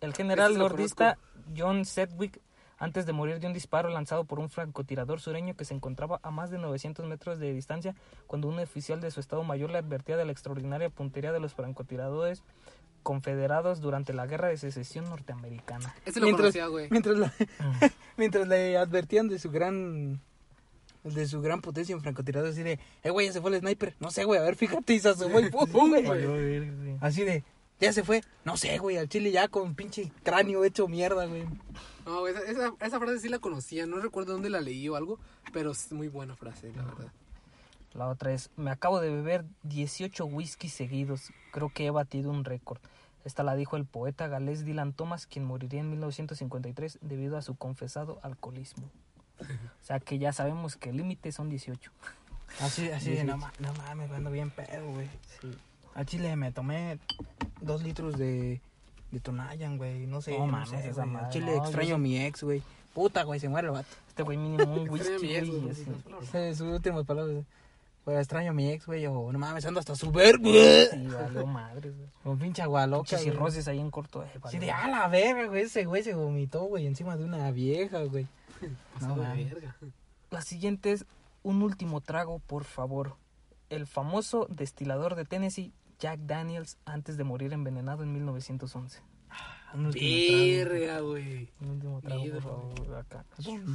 El general lo lordista John Sedgwick, antes de morir de un disparo lanzado por un francotirador sureño que se encontraba a más de 900 metros de distancia, cuando un oficial de su estado mayor le advertía de la extraordinaria puntería de los francotiradores confederados durante la guerra de secesión norteamericana. Ese lo Mientras- conocía, güey. Mientras, la- mientras le advertían de su gran de su gran potencia en francotirador así de, eh güey, ya se fue el sniper. No sé, güey, a ver, fíjate, y se asomó y pum, güey. Así de, ya se fue. No sé, güey, al chile ya con pinche cráneo hecho mierda, güey. No, güey, esa, esa, esa frase sí la conocía. No recuerdo dónde la leí o algo. Pero es muy buena frase, la verdad. La otra es, me acabo de beber 18 whiskies seguidos. Creo que he batido un récord. Esta la dijo el poeta galés Dylan Thomas, quien moriría en 1953 debido a su confesado alcoholismo. O sea que ya sabemos que el límite son 18. Así, así de, no, ma- no mames, ando bien pedo, güey. Al chile me tomé dos litros de, de Tonayan, güey. No sé, No no, mames, sé, esa madre, chile no, yo extraño sí- a mi ex, güey. Puta, güey, se muere el vato. Este güey mínimo un a whisky, güey, y Sus últimas palabras. Pues extraño a mi ex, güey. O no mames, ando hasta su verga, güey. Sí, valió madre, güey. Con pinche agua loca. Güey. cirrosis ahí en corto. eh, Sí, de a la verga, güey. Ese güey se vomitó, güey, encima de una vieja, güey. Pasado de verga. La siguiente es un último trago, por favor. El famoso destilador de Tennessee, Jack Daniels, antes de morir envenenado en 1911. Un último trago. Verga, güey. Un último trago, por favor, acá.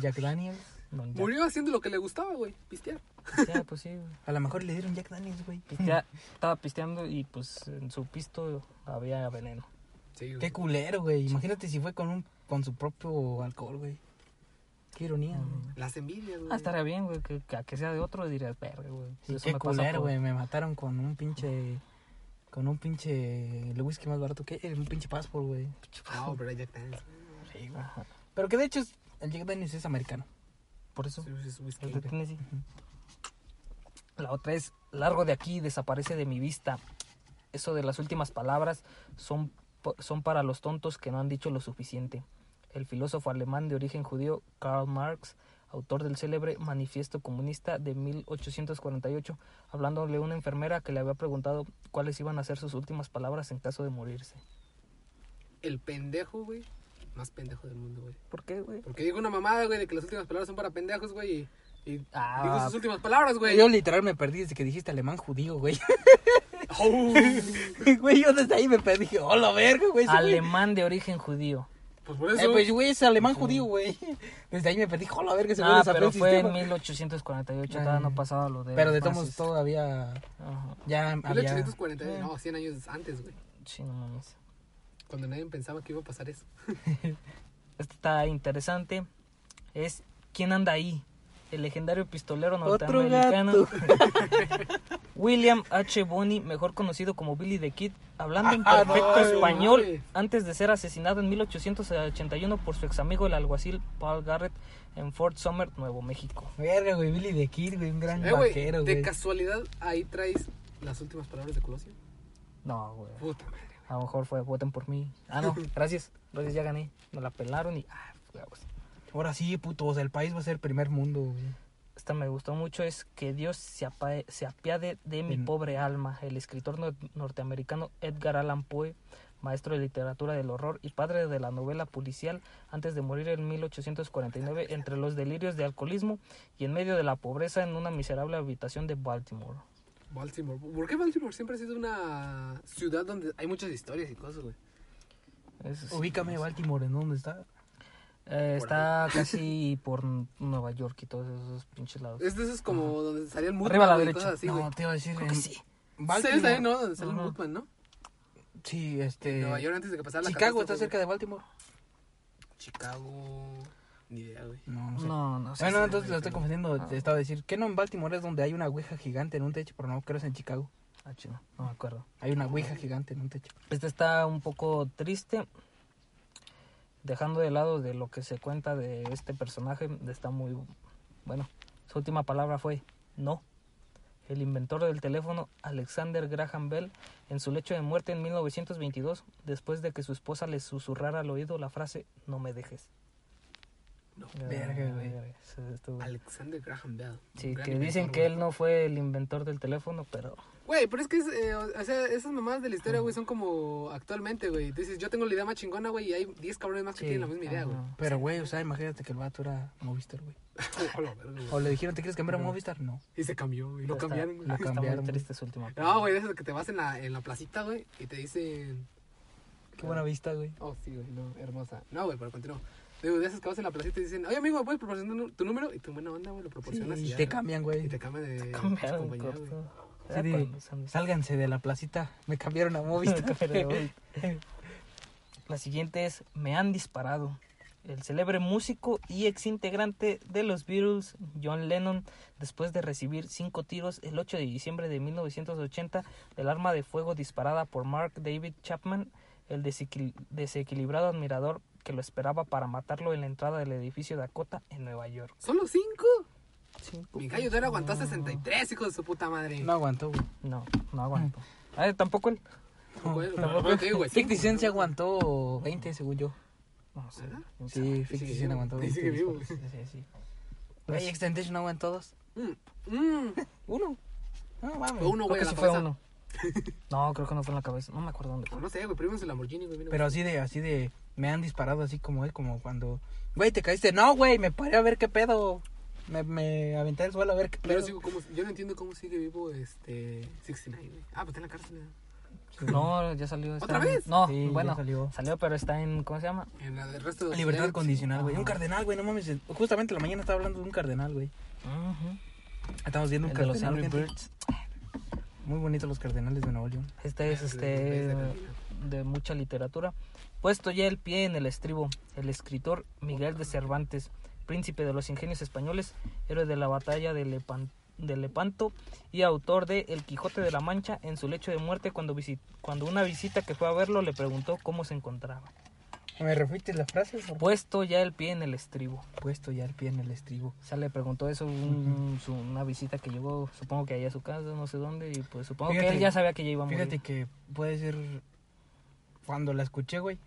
Jack Daniels. Don Jack. Murió haciendo lo que le gustaba, güey. Pistear. Ya, pues sí, güey. A lo mejor le dieron Jack Daniels, güey. Pistea- estaba pisteando y pues en su pisto había veneno. Sí. Qué culero, güey. Imagínate si fue con un con su propio alcohol, güey. Qué ironía, güey. Las envidias, güey. Ah, estaría bien, güey, que, que a que sea de otro dirías, verga, güey. Sí, qué me culero, por- güey. Me mataron con un pinche. Con un pinche. El whisky más barato que. Un pinche passport, güey. No, pero Jack Daniels. Sí, güey. Pero que de hecho es- el Jack Daniels es americano. Por eso. Sí, es whisky. Es de Tennessee. La otra es, largo de aquí, desaparece de mi vista. Eso de las últimas palabras son, po- son para los tontos que no han dicho lo suficiente. El filósofo alemán de origen judío Karl Marx, autor del célebre Manifiesto Comunista de 1848, hablándole a una enfermera que le había preguntado cuáles iban a ser sus últimas palabras en caso de morirse. El pendejo, güey. Más pendejo del mundo, güey. ¿Por qué, güey? Porque digo una mamada, güey, de que las últimas palabras son para pendejos, güey. Y, y Ah. digo sus últimas palabras, güey. Yo literal me perdí desde que dijiste alemán judío, güey. Oh, Güey, yo desde ahí me perdí. Dije, oh, verga, güey". Alemán de origen judío. Pues por Eh, eso. pues, güey, es alemán judío, güey. Desde ahí me perdí. Verga, se Ah, pero fue en sistema. 1848, Ah, todavía no pasaba lo de Pero de todos todavía. Ajá. Ya había. 1840, no, 100 años antes, güey. Sí, no mames. Cuando nadie pensaba que iba a pasar eso. Este está interesante. Es ¿Quién anda ahí? El legendario pistolero norteamericano. William H. Bonney, mejor conocido como Billy the Kid, hablando en Ah, perfecto español antes de ser asesinado en 1881 por su ex amigo el alguacil Paul Garrett en Fort Summer, Nuevo México. Verga, güey, Billy the Kid, güey, un gran Eh, güey, vaquero, de casualidad ahí traes las últimas palabras de Colosio. No, güey. Puta madre. A lo mejor fue voten por mí. Ah, no, gracias. Gracias, ya gané. Me la pelaron y. Ah, huevos. Ahora sí, putos, el país va a ser primer mundo, güey. Esta me gustó mucho, es que Dios se, apa- se apiade de mi En- pobre alma. El escritor nor- norteamericano Edgar Allan Poe, maestro de literatura del horror y padre de la novela policial, antes de morir en 1849 entre los delirios de alcoholismo y en medio de la pobreza en una miserable habitación de Baltimore. Baltimore. ¿Por qué Baltimore siempre ha sido una ciudad donde hay muchas historias y cosas, güey? Ubícame Baltimore, ¿en dónde está? Eh, está casi por Nueva York y todos esos pinches lados. Es de esos como donde salía el Moodman, Arriba a la derecha. así, no, te iba a decir. Creo que sí. Baltimore. Sí, ahí, ¿no? Donde sale el. Moodman, ¿no? Sí, este. Nueva York antes de que pasara la Chicago está cerca de Baltimore. Chicago... Ni idea, güey. No, no sé. No, no sé. Bueno, si- entonces lo estoy confundiendo. Ah. Te estaba a decir que no en Baltimore es donde hay una ouija gigante en un techo, pero no creo es en Chicago. Ah, chino, no me acuerdo. Hay una ouija gigante en un techo. Este está un poco triste. Dejando de lado de lo que se cuenta de este personaje, está muy bueno. Su última palabra fue no. El inventor del teléfono, Alexander Graham Bell, en su lecho de muerte en 1922, después de que su esposa le susurrara al oído la frase no me dejes. No. Verga, güey. Eso estuvo- Alexander Graham Bell. Sí, que dicen que güey. él no fue el inventor del teléfono, pero Güey, pero es que es, eh, o sea, esas mamadas de la historia, güey, son como actualmente, güey. Dices, yo tengo la idea más chingona, güey, y hay 10 cabrones más que Sí, tienen la misma idea, güey. Pero, güey, o sea, imagínate que el vato era Movistar, güey. O le dijeron, ¿te quieres cambiar a. Movistar? No. Y se cambió, güey. Lo está- cambiaron, güey. lo cambiaron, muy triste su última No, güey, de eso que te vas en la, en la placita, güey, y te dicen... Qué buena vista, güey. Oh, sí, güey, no, hermosa. No, güey, pero continúo. Digo, de esas que vas en la placita y dicen, oye, amigo, ¿me puedes proporcionar tu número? Y tu buena onda, güey, lo proporcionas y, y ya. te cambian, Y güey. te cambian de Cambiaron compañía, corto. güey. Sí, de- son- Sálganse de la placita. Me cambiaron a Movistar. La siguiente es Me han disparado. El célebre músico y ex integrante de los Beatles, John Lennon, después de recibir cinco tiros el 8 de diciembre de 1980 del arma de fuego disparada por Mark David Chapman, el desequil- desequilibrado admirador que lo esperaba para matarlo en la entrada del edificio Dakota en Nueva York. ¿Solo cinco? Cinco Mi gallo Dora aguantó No. 63, hijo de su puta madre. no aguantó, güey. No, no aguanto. Ah, tampoco él. Güey, No. pero te digo, güey, 50 cinco. Cent se aguantó 20, según yo. No sé. Sí, sabe. 50 sigue Cent vivo. aguantó Y 20. sigue vivo. disparos. Sí, sí. Güey, Extentation no aguantó dos. Mm, mm. Uno. No, mames. Uno, Creo güey, que en sí fue uno. No, creo que no fue en la cabeza. No me acuerdo dónde fue. No sé, güey, pero vimos el Lamborghini, güey. Pero así de, así de, me han disparado así como es, como cuando, güey, te caíste. No, güey, me paré a ver qué pedo. Me, me aventé al suelo a ver qué Yo no, pedo. sigo cómo, yo no entiendo cómo sigue vivo este 69, güey. Ah, pues está en la cárcel. ¿no? No, ya salió. está ¿Otra en- vez? No, Sí, bueno, salió. salió. pero está en. ¿Cómo se llama? En la del resto de Libertad condicional, güey. Un cardenal, güey, no mames. Justamente la mañana estaba hablando de un cardenal, güey. Estamos viendo un El de los cardenal. Angry. Birds. Muy bonitos los cardenales de Nuevo León. Este es Ah, este de- de Carolina. de mucha literatura. Puesto ya el pie en el estribo, el escritor Miguel de Cervantes, príncipe de los ingenios españoles, héroe de la batalla de, Lepan- de Lepanto y autor de El Quijote de la Mancha, en su lecho de muerte cuando, visi- cuando una visita que fue a verlo le preguntó cómo se encontraba. ¿Me repites la frase? Puesto ya el pie en el estribo. Puesto ya el pie en el estribo. O sea, le preguntó eso un- su- una visita que llegó, supongo que allá a su casa, no sé dónde, y pues supongo que él ya sabía que ya iba a morir. Fíjate que puede ser. Cuando la escuché, güey,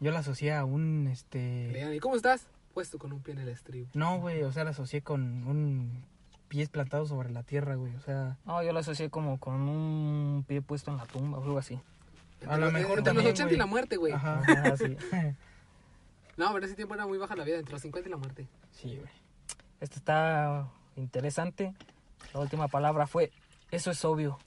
yo la asocié a un, este. ¿Y cómo estás? Puesto con un pie en el estribo. No, güey, o sea, la asocié con un pies plantados sobre la tierra, güey. O sea, No, yo lo asocié como con un pie puesto en la tumba o algo así. A lo Entre- mejor Entre también, los 80 y la muerte, güey. ajá. Ajá, sí. No, pero en ese tiempo era muy baja la vida, entre los 50 y la muerte. Sí, güey. Este está interesante. La última palabra fue, eso es obvio.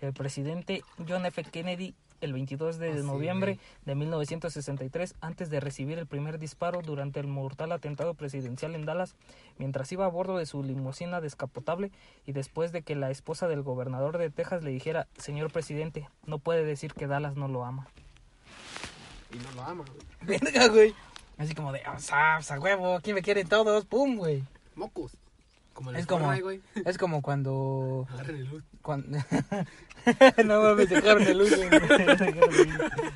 El presidente John F. Kennedy, el 22 de Ah, sí, noviembre güey. de 1963, antes de recibir el primer disparo durante el mortal atentado presidencial en Dallas, mientras iba a bordo de su limusina descapotable y después de que la esposa del gobernador de Texas le dijera, señor presidente, no puede decir que Dallas no lo ama. Y no lo ama, güey. Así como de, ah, a huevo, aquí me quieren todos, pum, güey. Mocos. Como Es como- güey. Es como cuando. Agarren el luz. cuando... no mames, dejaron el güey.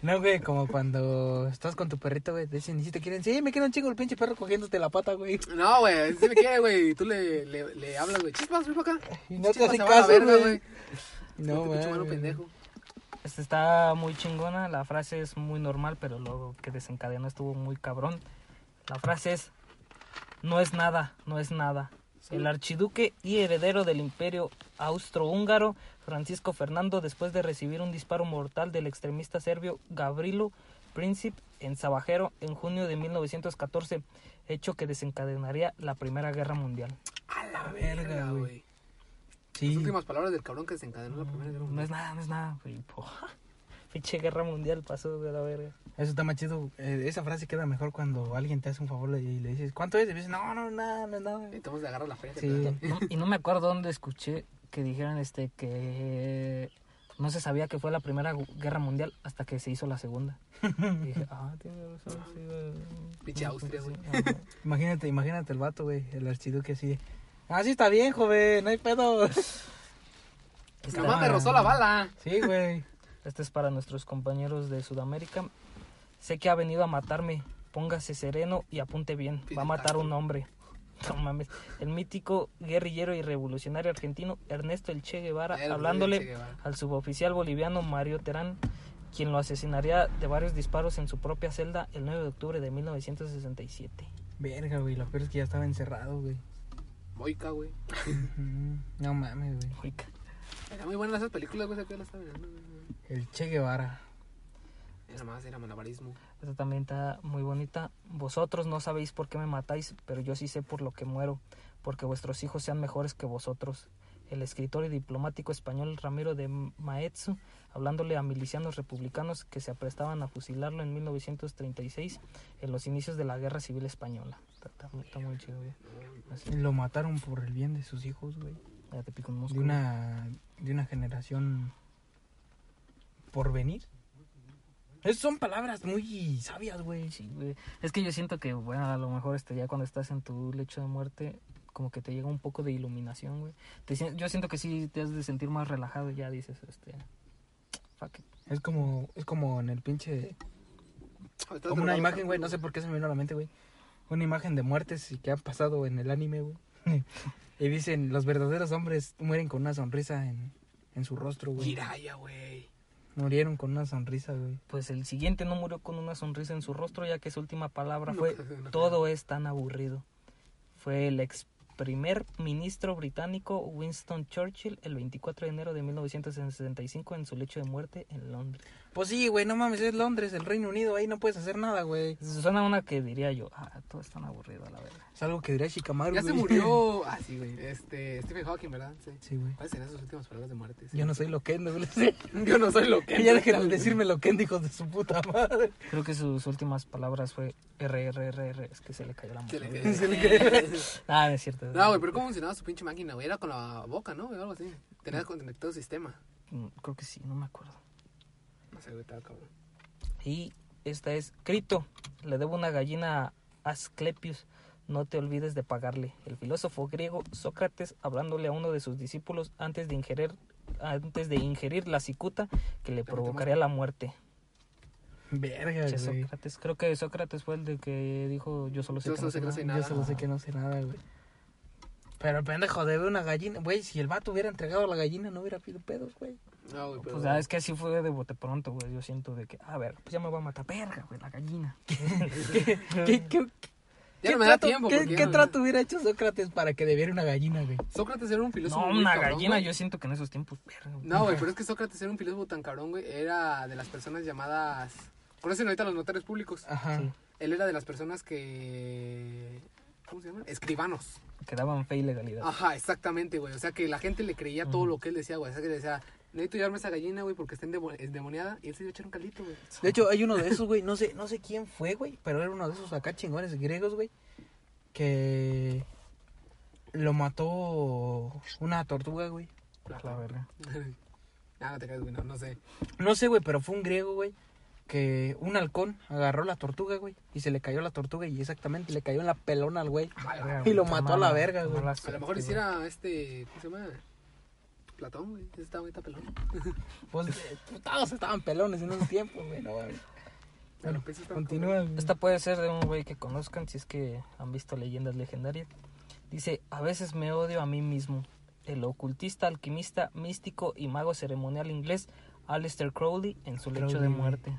No, güey, como cuando estás con tu perrito, güey, te dicen, ¿y si te quieren? Sí, me queda un chingo el pinche perro cogiéndote la pata, güey. No, güey, si me quiere, güey. Y tú le, le, le hablas, güey. Chispas, ven para acá. Y no te Chispas, a la caso, verga, güey. No, mano mames. pendejo. Esta está muy chingona, la frase es muy normal, pero lo que desencadenó estuvo muy cabrón. La frase es, no es nada, no es nada. El archiduque y heredero del imperio austrohúngaro, Francisco Fernando, después de recibir un disparo mortal del extremista serbio Gavrilo Princip en Sabajero en junio de 1914, hecho que desencadenaría la Primera Guerra Mundial. A la verga, güey. Sí. Las últimas palabras del cabrón que desencadenó la primera guerra No mundial. es nada, no es nada. güey, po. Pinche Guerra Mundial pasó de la verga. Eso está más chido. Eh, esa frase queda mejor cuando alguien te hace un favor y le dices, ¿cuánto es? Y dices, no, no, nada, no es nada. Y todos de agarrar la feria. Sí. No, y no me acuerdo dónde escuché que dijeran este que no se sabía que fue la primera gu- guerra mundial hasta que se hizo la segunda. Y dije, ah, tiene razón, sí, güey. Pinche Austria, Sí, güey. Imagínate, imagínate el vato, güey, el archiduque así. Ah, sí está bien, joven, no hay pedo. Jamás me rozó la bala. Sí, güey. Este es para nuestros compañeros de Sudamérica. Sé que ha venido a matarme. Póngase sereno y apunte bien. Va a matar un hombre. No mames. El mítico guerrillero y revolucionario argentino Ernesto El Che Guevara, El hablándole Che Guevara. al suboficial boliviano Mario Terán, quien lo asesinaría de varios disparos en su propia celda el 9 de octubre de 1967. Verga, güey, lo peor es que ya estaba encerrado, güey. Boica, güey. No mames, güey. Oiga, Era muy buena esas películas, güey. esa que estaba mirando, güey. El Che Guevara. Era más, era malabarismo. Esta también está muy bonita. Vosotros no sabéis por qué me matáis, pero yo sí sé por lo que muero, porque vuestros hijos sean mejores que vosotros. El escritor y diplomático español Ramiro de Maeztu, hablándole a milicianos republicanos que se aprestaban a fusilarlo en 1936, en los inicios de la Guerra Civil Española. Está, está muy- está muy chido, güey. Así, Lo mataron por el bien de sus hijos, güey. Ya te pico un De una, de una generación por venir. Esas son palabras muy sabias, güey. Sí, güey. Es que yo siento que, bueno, a lo mejor este, ya cuando estás en tu lecho de muerte, como que te llega un poco de iluminación, güey. Te yo siento que sí te has de sentir más relajado y ya dices, este, fuck it. Es como, es como en el pinche... Como una imagen, güey, no sé por qué se me vino a la mente, güey. Una imagen de muertes y que han pasado en el anime, güey. y dicen, los verdaderos hombres mueren con una sonrisa en, en su rostro, güey. Jiraya, güey. Murieron con una sonrisa, güey. Pues el siguiente no murió con una sonrisa en su rostro, ya que su última palabra No, fue, no, todo es tan aburrido. Fue el ex primer ministro británico Winston Churchill el 24 de enero de 1965 en su lecho de muerte en Londres. Pues sí, güey, no mames, es Londres, el Reino Unido, ahí no puedes hacer nada, güey. Suena una que diría yo, ah, todo es tan aburrido a la verdad. Es algo que diría Shikamaru, Ya se murió. Ah, sí, güey. Este, Stephen Hawking, ¿verdad? Sí. Sí, güey. ¿Cuáles serían sus últimas palabras de muerte? Sí. Yo no soy loquendo, güey. Yo no soy lo que. ya dejen de decirme loquendo, hijos de su puta madre. Creo que sus últimas palabras fue RRRR, es que se le cayó la Se mano. le güey. Se le cayó. Ah, no es cierto. No, güey, pero ¿cómo funcionaba su pinche máquina, güey? Era con la boca, ¿no? güey? Algo así. Tenía conectado el sistema. Mm, Creo que sí, no me acuerdo. No sé, güey, estaba cabrón. Y esta es Crito. Le debo una gallina a Asclepius. No te olvides de pagarle. El filósofo griego Sócrates hablándole a uno de sus discípulos antes de ingerir, antes de ingerir la cicuta que le provocaría la muerte. Verga, Che, güey. Sócrates. Creo que Sócrates fue el de que dijo yo solo sé Yo que solo no sé sé que no sé nada". nada. Yo solo sé que no sé nada, güey. Pero pendejo, debe una gallina. Güey, si el vato hubiera entregado la gallina, no hubiera pido pedos, güey. No, güey, pero. Pues ah, es que así fue de bote pronto, güey. Yo siento de que, a ver, pues ya me voy a matar. Verga, güey, la gallina. ¿Qué, qué, qué, ya qué no me da trato, tiempo. ¿qué, no- trato hubiera hecho Sócrates para que debiera una gallina, güey? Sócrates era un filósofo. No, una cabrón, gallina, güey. yo siento que en esos tiempos, verga. güey. No, güey, pero es que Sócrates era un filósofo tan cabrón, güey. Era de las personas llamadas. ¿Conocen ahorita los notarios públicos? Ajá. Sí. Él era de las personas que. ¿Cómo se llaman? Escribanos. Que daban fe y legalidad. Ajá, exactamente, güey. O sea que la gente le creía todo lo que él decía, güey. O sea que le decía, necesito llevarme esa gallina, güey, porque está endemo- endemoniada. Y él se iba a echar un caldito, güey. De hecho, hay uno de esos, güey, no sé, no sé quién fue, güey, pero era uno de esos acá chingones griegos, güey, que lo mató una tortuga, güey. La verga. Ah, no te caes, güey, no, no sé. No sé, güey, pero fue un griego, güey, que un halcón agarró la tortuga, güey, y se le cayó la tortuga y exactamente le cayó en la pelona al güey. Y lo mató a la verga, güey. A lo mejor hiciera este. ¿Cómo se llama? Platón, güey. Ese estaba ahorita pelón. Pues todos estaban pelones en esos tiempos, güey, no mames. Bueno, pues, continúa. güey. Esta puede ser de un güey que conozcan si es que han visto leyendas legendarias. Dice, a veces me odio a mí mismo. El ocultista, alquimista, místico y mago ceremonial inglés Aleister Crowley en su lecho de güey. muerte.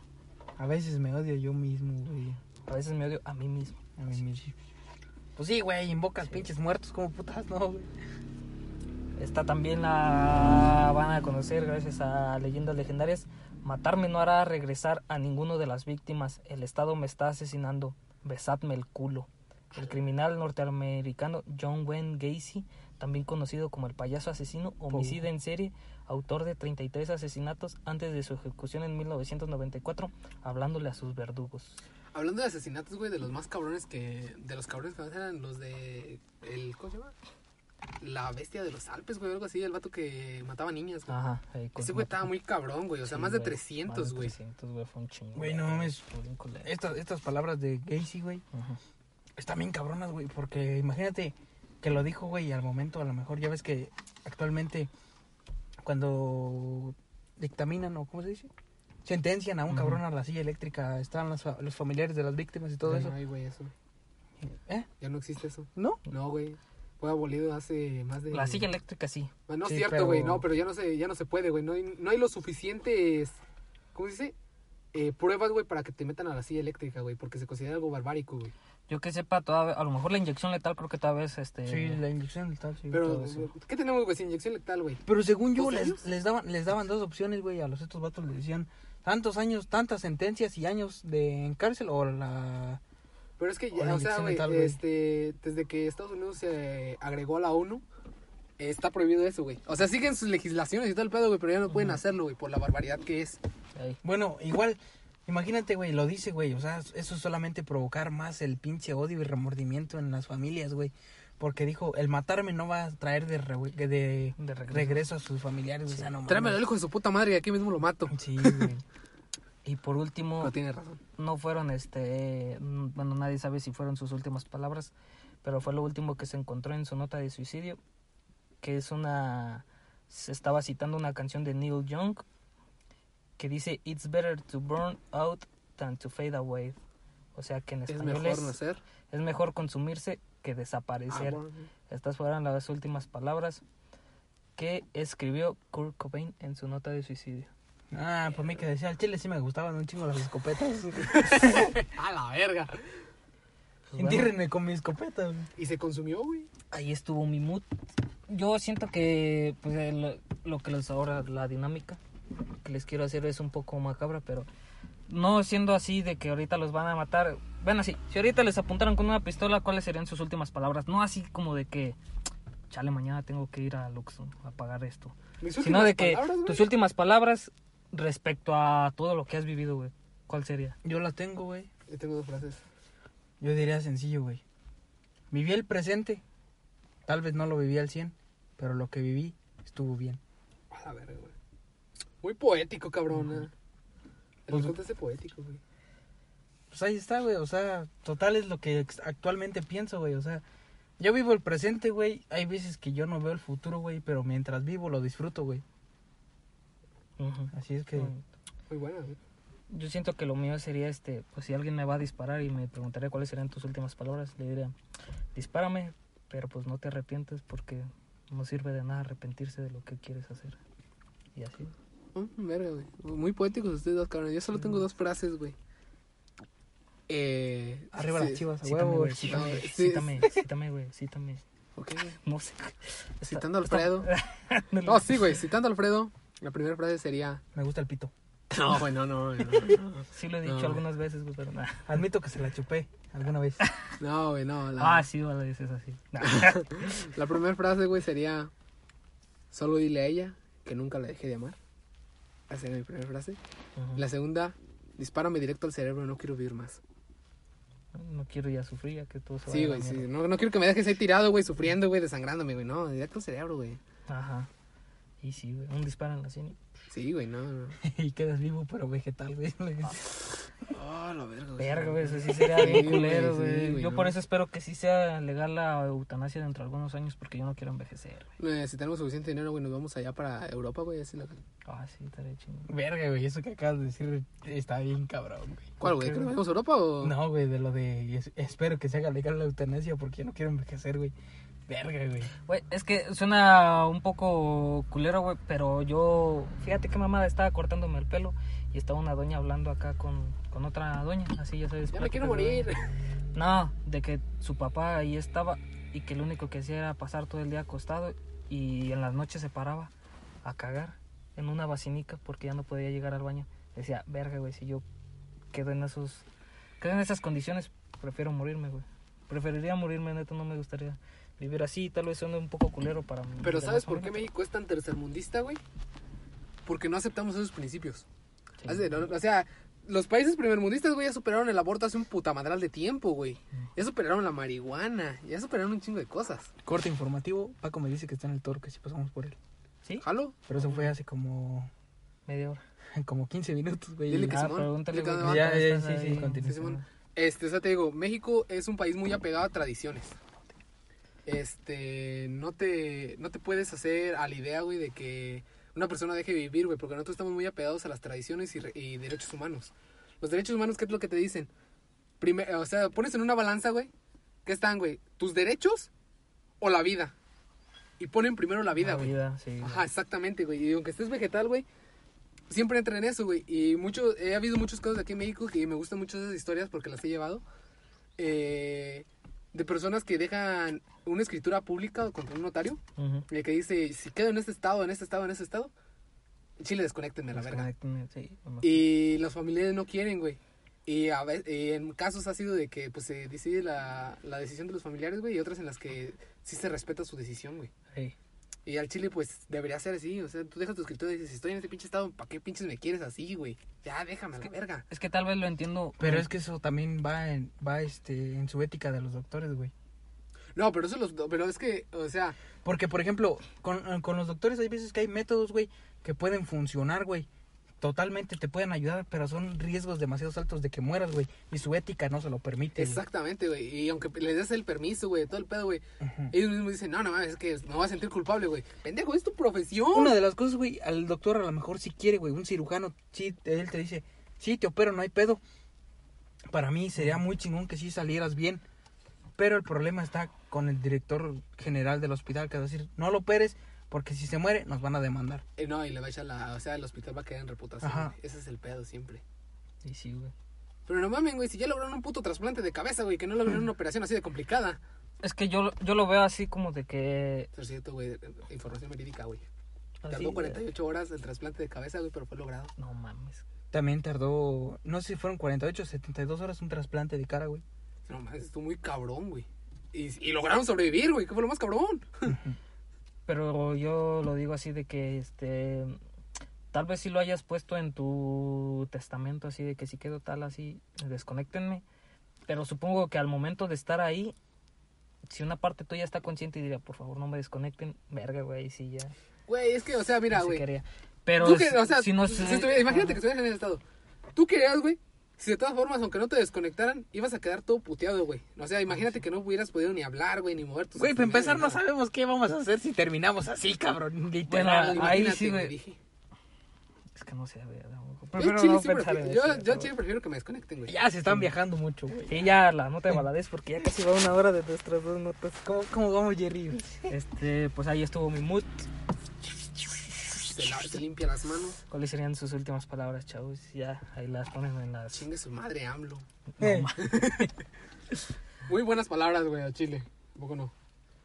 A veces me odio yo mismo, güey. A veces me odio a mí mismo. A mí mismo. Pues sí, güey, invocas pinches muertos como putas, no, güey. Esta también la van a conocer gracias a leyendas legendarias. Matarme no hará regresar a ninguno de las víctimas. El Estado me está asesinando. Besadme el culo. El criminal norteamericano John Wayne Gacy, también conocido como el payaso asesino, homicida en serie, autor de 33 asesinatos antes de su ejecución en 1994, hablándole a sus verdugos. Hablando de asesinatos, güey, de los más cabrones que. De los cabrones que eran los de. El, ¿Cómo se llama? La bestia de los Alpes, güey, algo así. El vato que mataba niñas, güey. Ajá. ahí con- Ese güey estaba muy cabrón, güey. O sea, Sí, más de güey, 300, más de güey. 300, güey, fue un chingo. Güey, no mames. Estas, estas palabras de Gacy, güey, Ajá. están bien cabronas, güey, porque imagínate que lo dijo, güey, y al momento a lo mejor ya ves que actualmente cuando dictaminan o cómo se dice, sentencian a un cabrón a la silla eléctrica, están los, fa- los familiares de las víctimas y todo Ya eso. No hay, güey, eso. ¿Eh? Ya no existe eso. ¿No? No, güey. Fue abolido hace más de. La silla eléctrica sí. Ah, No es Sí, cierto, pero- güey. No, pero ya no se, ya no se puede, güey. No hay, no hay los suficientes. ¿Cómo se dice? Eh, pruebas, güey, para que te metan a la silla eléctrica, güey. Porque se considera algo barbárico, güey. Yo que sepa, todavía, a lo mejor la inyección letal creo que todavía es este... Sí, la inyección letal, sí. Pero. ¿qué tenemos, güey? Sin inyección letal, güey. Pero según yo, ¿Dos les, les, daban, les daban dos opciones, güey, a los estos vatos les decían tantos años, tantas sentencias y años de en cárcel o la... Pero es que, O ya, la o sea, güey, este, desde que Estados Unidos se agregó a la ONU, eh, está prohibido eso, güey. O sea, siguen sus legislaciones y todo el pedo, güey, pero ya no pueden hacerlo, güey, por la barbaridad que es. Ey, Bueno, igual, imagínate, güey, lo dice, güey, o sea, eso es solamente provocar más el pinche odio y remordimiento en las familias, güey. Porque dijo, el matarme no va a traer de, re- de de regreso. regreso. a sus familiares, o sea, no Tráeme al hijo de su puta madre y aquí mismo lo mato. Sí, güey. Y por último, No tiene razón. no fueron, este, bueno, nadie sabe si fueron sus últimas palabras, pero fue lo último que se encontró en su nota de suicidio, que es una, se estaba citando una canción de Neil Young, que dice, It's better to burn out than to fade away. O sea que en Es español mejor es, nacer. es mejor consumirse que desaparecer. Ah, bueno. Estas fueron las últimas palabras que escribió Kurt Cobain en su nota de suicidio. Ah, por mí que decía, al chile sí me gustaban un chingo las escopetas. A la verga. Pues bueno, con mi escopeta, güey. Y se consumió, güey. ahí estuvo mi mood. Yo siento que pues, lo, lo que les ahora la dinámica que les quiero hacer es un poco macabra, pero no siendo así de que ahorita los van a matar. Bueno, así, si ahorita les apuntaran con una pistola, ¿cuáles serían sus últimas palabras? No así como de que chale, mañana tengo que ir a Luxon a pagar esto. Sino de que palabras, tus últimas palabras respecto a todo lo que has vivido, güey. ¿Cuál sería? Yo la tengo, güey. Yo tengo dos frases. Yo diría sencillo, güey. Viví el presente. Tal vez no lo viví al 100, pero lo que viví estuvo bien. A la verga, güey. Muy poético, cabrón. ¿eh? El Pues- es poético, güey. Pues ahí está, güey. O sea, total es lo que actualmente pienso, güey. O sea, yo vivo el presente, güey. Hay veces que yo no veo el futuro, güey, pero mientras vivo lo disfruto, güey. Así es que... Muy buena, güey. Yo siento que lo mío sería este, pues si alguien me va a disparar y me preguntaría cuáles serían tus últimas palabras, le diría, dispárame, pero pues no te arrepientes porque no sirve de nada arrepentirse de lo que quieres hacer. Y así. Mm, verga, güey. Muy poéticos ustedes dos, cabrón. Yo solo tengo dos frases, güey. Eh, Arriba sí, las chivas, a Cítame, huevo. güey, cítame, sí, cítame, cítame, güey, cítame. Ok, güey. No sé. Citando a Alfredo. No, No, sí, güey. Citando a Alfredo. La primera frase sería... Me gusta el pito. No, güey, no, no, no. Sí lo he dicho No. algunas veces, güey, pero nada. Admito que se la chupé alguna vez. No, güey, no. La, Ah, sí, vale, dices así. La primera frase, güey, sería... Solo dile a ella que nunca la dejé de amar. Esa sería mi primera frase. La segunda... Dispárame directo al cerebro, no quiero vivir más. No quiero ya sufrir, ya que todo se Sí, la güey, sí. No, no quiero que me dejes ahí tirado, güey, sufriendo, güey, desangrándome, güey. No, directo al cerebro, güey. Ajá. Y sí, güey, un disparo en la cine. Sí, güey, no, no. y quedas vivo, pero vegetal, güey. Oh, la verga, güey. Verga, güey, eso sí sería Sí, bien culero, güey. Yo no. por eso espero que sí sea legal la eutanasia dentro de algunos años porque yo no quiero envejecer, güey. Eh, si tenemos suficiente dinero, güey, nos vamos allá para Europa, güey, así la... Ah, sí, estaría chingón. Verga, güey, eso que acabas de decir está bien cabrón, güey. ¿Cuál, güey? ¿Que nos a Europa o...? No, güey, de lo de es- espero que se haga legal la eutanasia porque yo no quiero envejecer, güey. Verga, güey. Güey, es que suena un poco culero, güey, pero yo, fíjate qué mamada, estaba cortándome el pelo y estaba una doña hablando acá con, con otra doña, así ya sabes. Ya me quiero de morir. No, de que su papá ahí estaba y que lo único que hacía era pasar todo el día acostado y en las noches se paraba a cagar en una vacinica porque ya no podía llegar al baño. Decía, verga, güey, si yo quedo en esos quedo en esas condiciones, prefiero morirme, güey. Preferiría morirme, neta, no me gustaría vivir así, tal vez suene un poco culero para mí. Pero ¿sabes por qué México es tan tercermundista, güey? Porque no aceptamos esos principios. Hace- no, O sea, los países primermundistas, güey, ya superaron el aborto hace un puta madral de tiempo, güey. Ya superaron la marihuana, ya superaron un chingo de cosas. Corte informativo, Paco me dice que está en el toro, que si pasamos por él. ¿Sí? ¿Jalo? Pero eso fue hace como, Media hora. como 15 minutos, güey. Dile que Ah, Simón, pregúntale, dile que Ya, ya, sí, sí, continúa. Sí, Simón. Este, o sea, te digo, México es un país muy apegado a tradiciones. Este, no te, no te puedes hacer a la idea, güey, de que una persona deje de vivir, güey, porque nosotros estamos muy apegados a las tradiciones y, re- y derechos humanos. Los derechos humanos, ¿qué es lo que te dicen? Primer, o sea, pones en una balanza, güey, ¿qué están, güey? ¿Tus derechos o la vida? Y ponen primero la vida, La güey. vida, sí. Ajá, exactamente, güey. Y aunque estés vegetal, güey, siempre entra en eso, güey. Y mucho, he habido muchos casos aquí en México que me gustan mucho esas historias porque las he llevado. eh, de personas que dejan una escritura pública contra un notario. Ujú. eh, que dice, si quedo en este estado, en este estado, en este estado, Chile, desconectenme la verga. Sí. Y los familiares no quieren, güey. Y a ve- y en casos ha sido de que pues se decide la, la decisión de los familiares, güey, y otras en las que sí se respeta su decisión, güey. Sí. Y al Chile, pues, debería ser así. O sea, tú dejas tu escritura y dices, si estoy en este pinche estado, ¿para qué pinches me quieres así, güey? Ya, déjame a la verga. Es que tal vez lo entiendo. Pero es que eso también va en, va este, en su ética de los doctores, güey. No, pero eso los... Pero es que, o sea... Porque, por ejemplo, con, con los doctores hay veces que hay métodos, güey, que pueden funcionar, güey. Totalmente te pueden ayudar, pero son riesgos demasiado altos de que mueras, güey. Y su ética no se lo permite. Exactamente, güey. Y aunque les des el permiso, güey, todo el pedo, güey. Ujú. Ellos mismos dicen, no, no es que me voy a sentir culpable, güey. Pendejo, es tu profesión. Una de las cosas, güey, al doctor a lo mejor si quiere, güey, un cirujano, sí, él te dice, sí, te opero, no hay pedo. Para mí sería muy chingón que sí salieras bien. Pero el problema está con el director general del hospital, que va a decir, no lo operes, porque si se muere, nos van a demandar. Eh, no, y le va a echar la... O sea, el hospital va a quedar en reputación. Ajá. güey. Ese es el pedo siempre. Sí, sí, güey. Pero no mames, güey, si ya lograron un puto trasplante de cabeza, güey, que no lograron una operación así de complicada. Es que yo, yo lo veo así como de que. Por cierto, güey, información verídica, güey. Tardó 48 horas el trasplante de cabeza, güey, pero fue logrado. No mames. También tardó, no sé si fueron 48 o 72 horas un trasplante de cara, güey. No mames, estuvo muy cabrón, güey. Y, y lograron sobrevivir, güey, que fue lo más cabrón. Pero yo lo digo así de que este tal vez si lo hayas puesto en tu testamento así de que si quedo tal así, desconéctenme. Pero supongo que al momento de estar ahí, si una parte tuya está consciente y diría, por favor, no me desconecten, verga, güey, sí ya. Güey, es que, o sea, mira, güey. Pero que, o sea, si no si sé- estuviera- imagínate que estuvieras en ese estado. Tú querías, güey. Si de todas formas, aunque no te desconectaran, ibas a quedar todo puteado, güey. O sea, imagínate que no hubieras podido ni hablar, güey, ni mover tus Güey, para empezar no sabemos qué vamos a hacer si terminamos así, cabrón. Literal. Bueno, ahí sí, güey. dije. Es que no sé, güey. Yo Prefiero chile no sí pensar prefiero, en yo, eso, yo chile prefiero que me desconecten, güey. Ya se están viajando mucho, güey. Sí, ya la nota de baladez porque ya casi va una hora de nuestras dos notas. ¿Cómo, ¿Cómo vamos, Jerry? Este, pues ahí estuvo mi mood. Se, la- se limpia las manos. ¿Cuáles serían sus últimas palabras, chavos? Ya, ahí las ponen en las... Chingue su madre, AMLO. Eh. Muy buenas palabras, güey, a Chile. ¿Un poco no?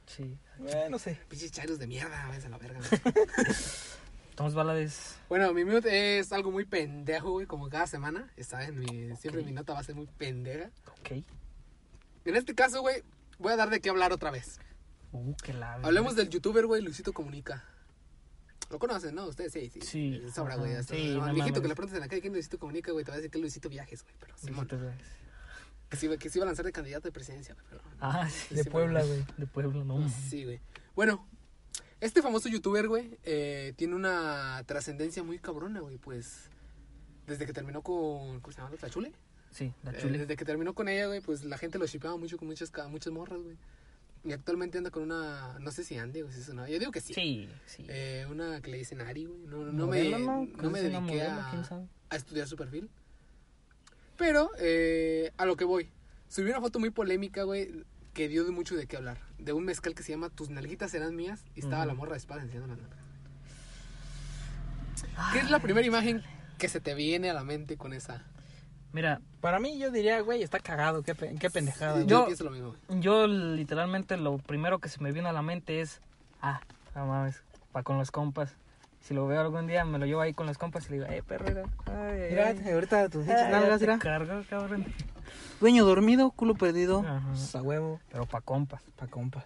Sí. Eh, no sé. Pinches chairos de mierda, váyanse a la verga. Tomás Balades. bueno, mi mute es algo muy pendejo, güey, como cada semana. Está en mi, siempre mi nota va a ser muy pendeja. Ok. En este caso, güey, voy a dar de qué hablar otra vez. Uh, qué la... Hablemos del youtuber, güey, Luisito Comunica. Lo conocen, ¿no? Ustedes sí, sí. Sí, Sobra, güey. hasta- sí, no viejito mames. que le preguntes en la calle quién Luisito Comunica, güey, te va a decir que es Luisito Viajes, güey. Pero Simón, que sí, que sí iba a lanzar de candidato de presidencia, güey. Pero, Ah, sí, De Puebla, güey. de Puebla, no. Sí, güey. Bueno, este famoso youtuber, güey, eh, tiene una trascendencia muy cabrona, güey, pues. Desde que terminó con. ¿Cómo se llama? ¿La Chule? Sí, la Eh, chule. desde que terminó con ella, güey, pues la gente lo shipeaba mucho con muchas, muchas morras, güey. Y actualmente anda con una. No sé si Andy, güey, si es una. Yo digo que sí. Sí, sí. Eh, una que le dicen Ari, güey. No, no me, Modelo, no me dediqué modelo, a, estudiar su perfil. Pero, eh, a lo que voy. Subí una foto muy polémica, güey, que dio de mucho de qué hablar. De un mezcal que se llama Tus nalguitas serán mías y estaba la morra de espada enseñando las nalgas. ¿Qué es la primera imagen que se te viene a la mente con esa? Mira, Para mí, yo diría, güey, está cagado. Qué, qué pendejada. Yo, güey. Yo- pienso lo mismo, güey. yo literalmente lo primero que se me vino a la mente es, ah, no mames, pa' con los compas. Si lo veo algún día, me lo llevo ahí con los compas y le digo, eh, perro, mira, ay, ay, Mira, ay. ahorita tus pinches nalgas, mira. cargo, cabrón. Dueño dormido, culo perdido. Pues, A huevo, Pero pa' compas, pa' compas.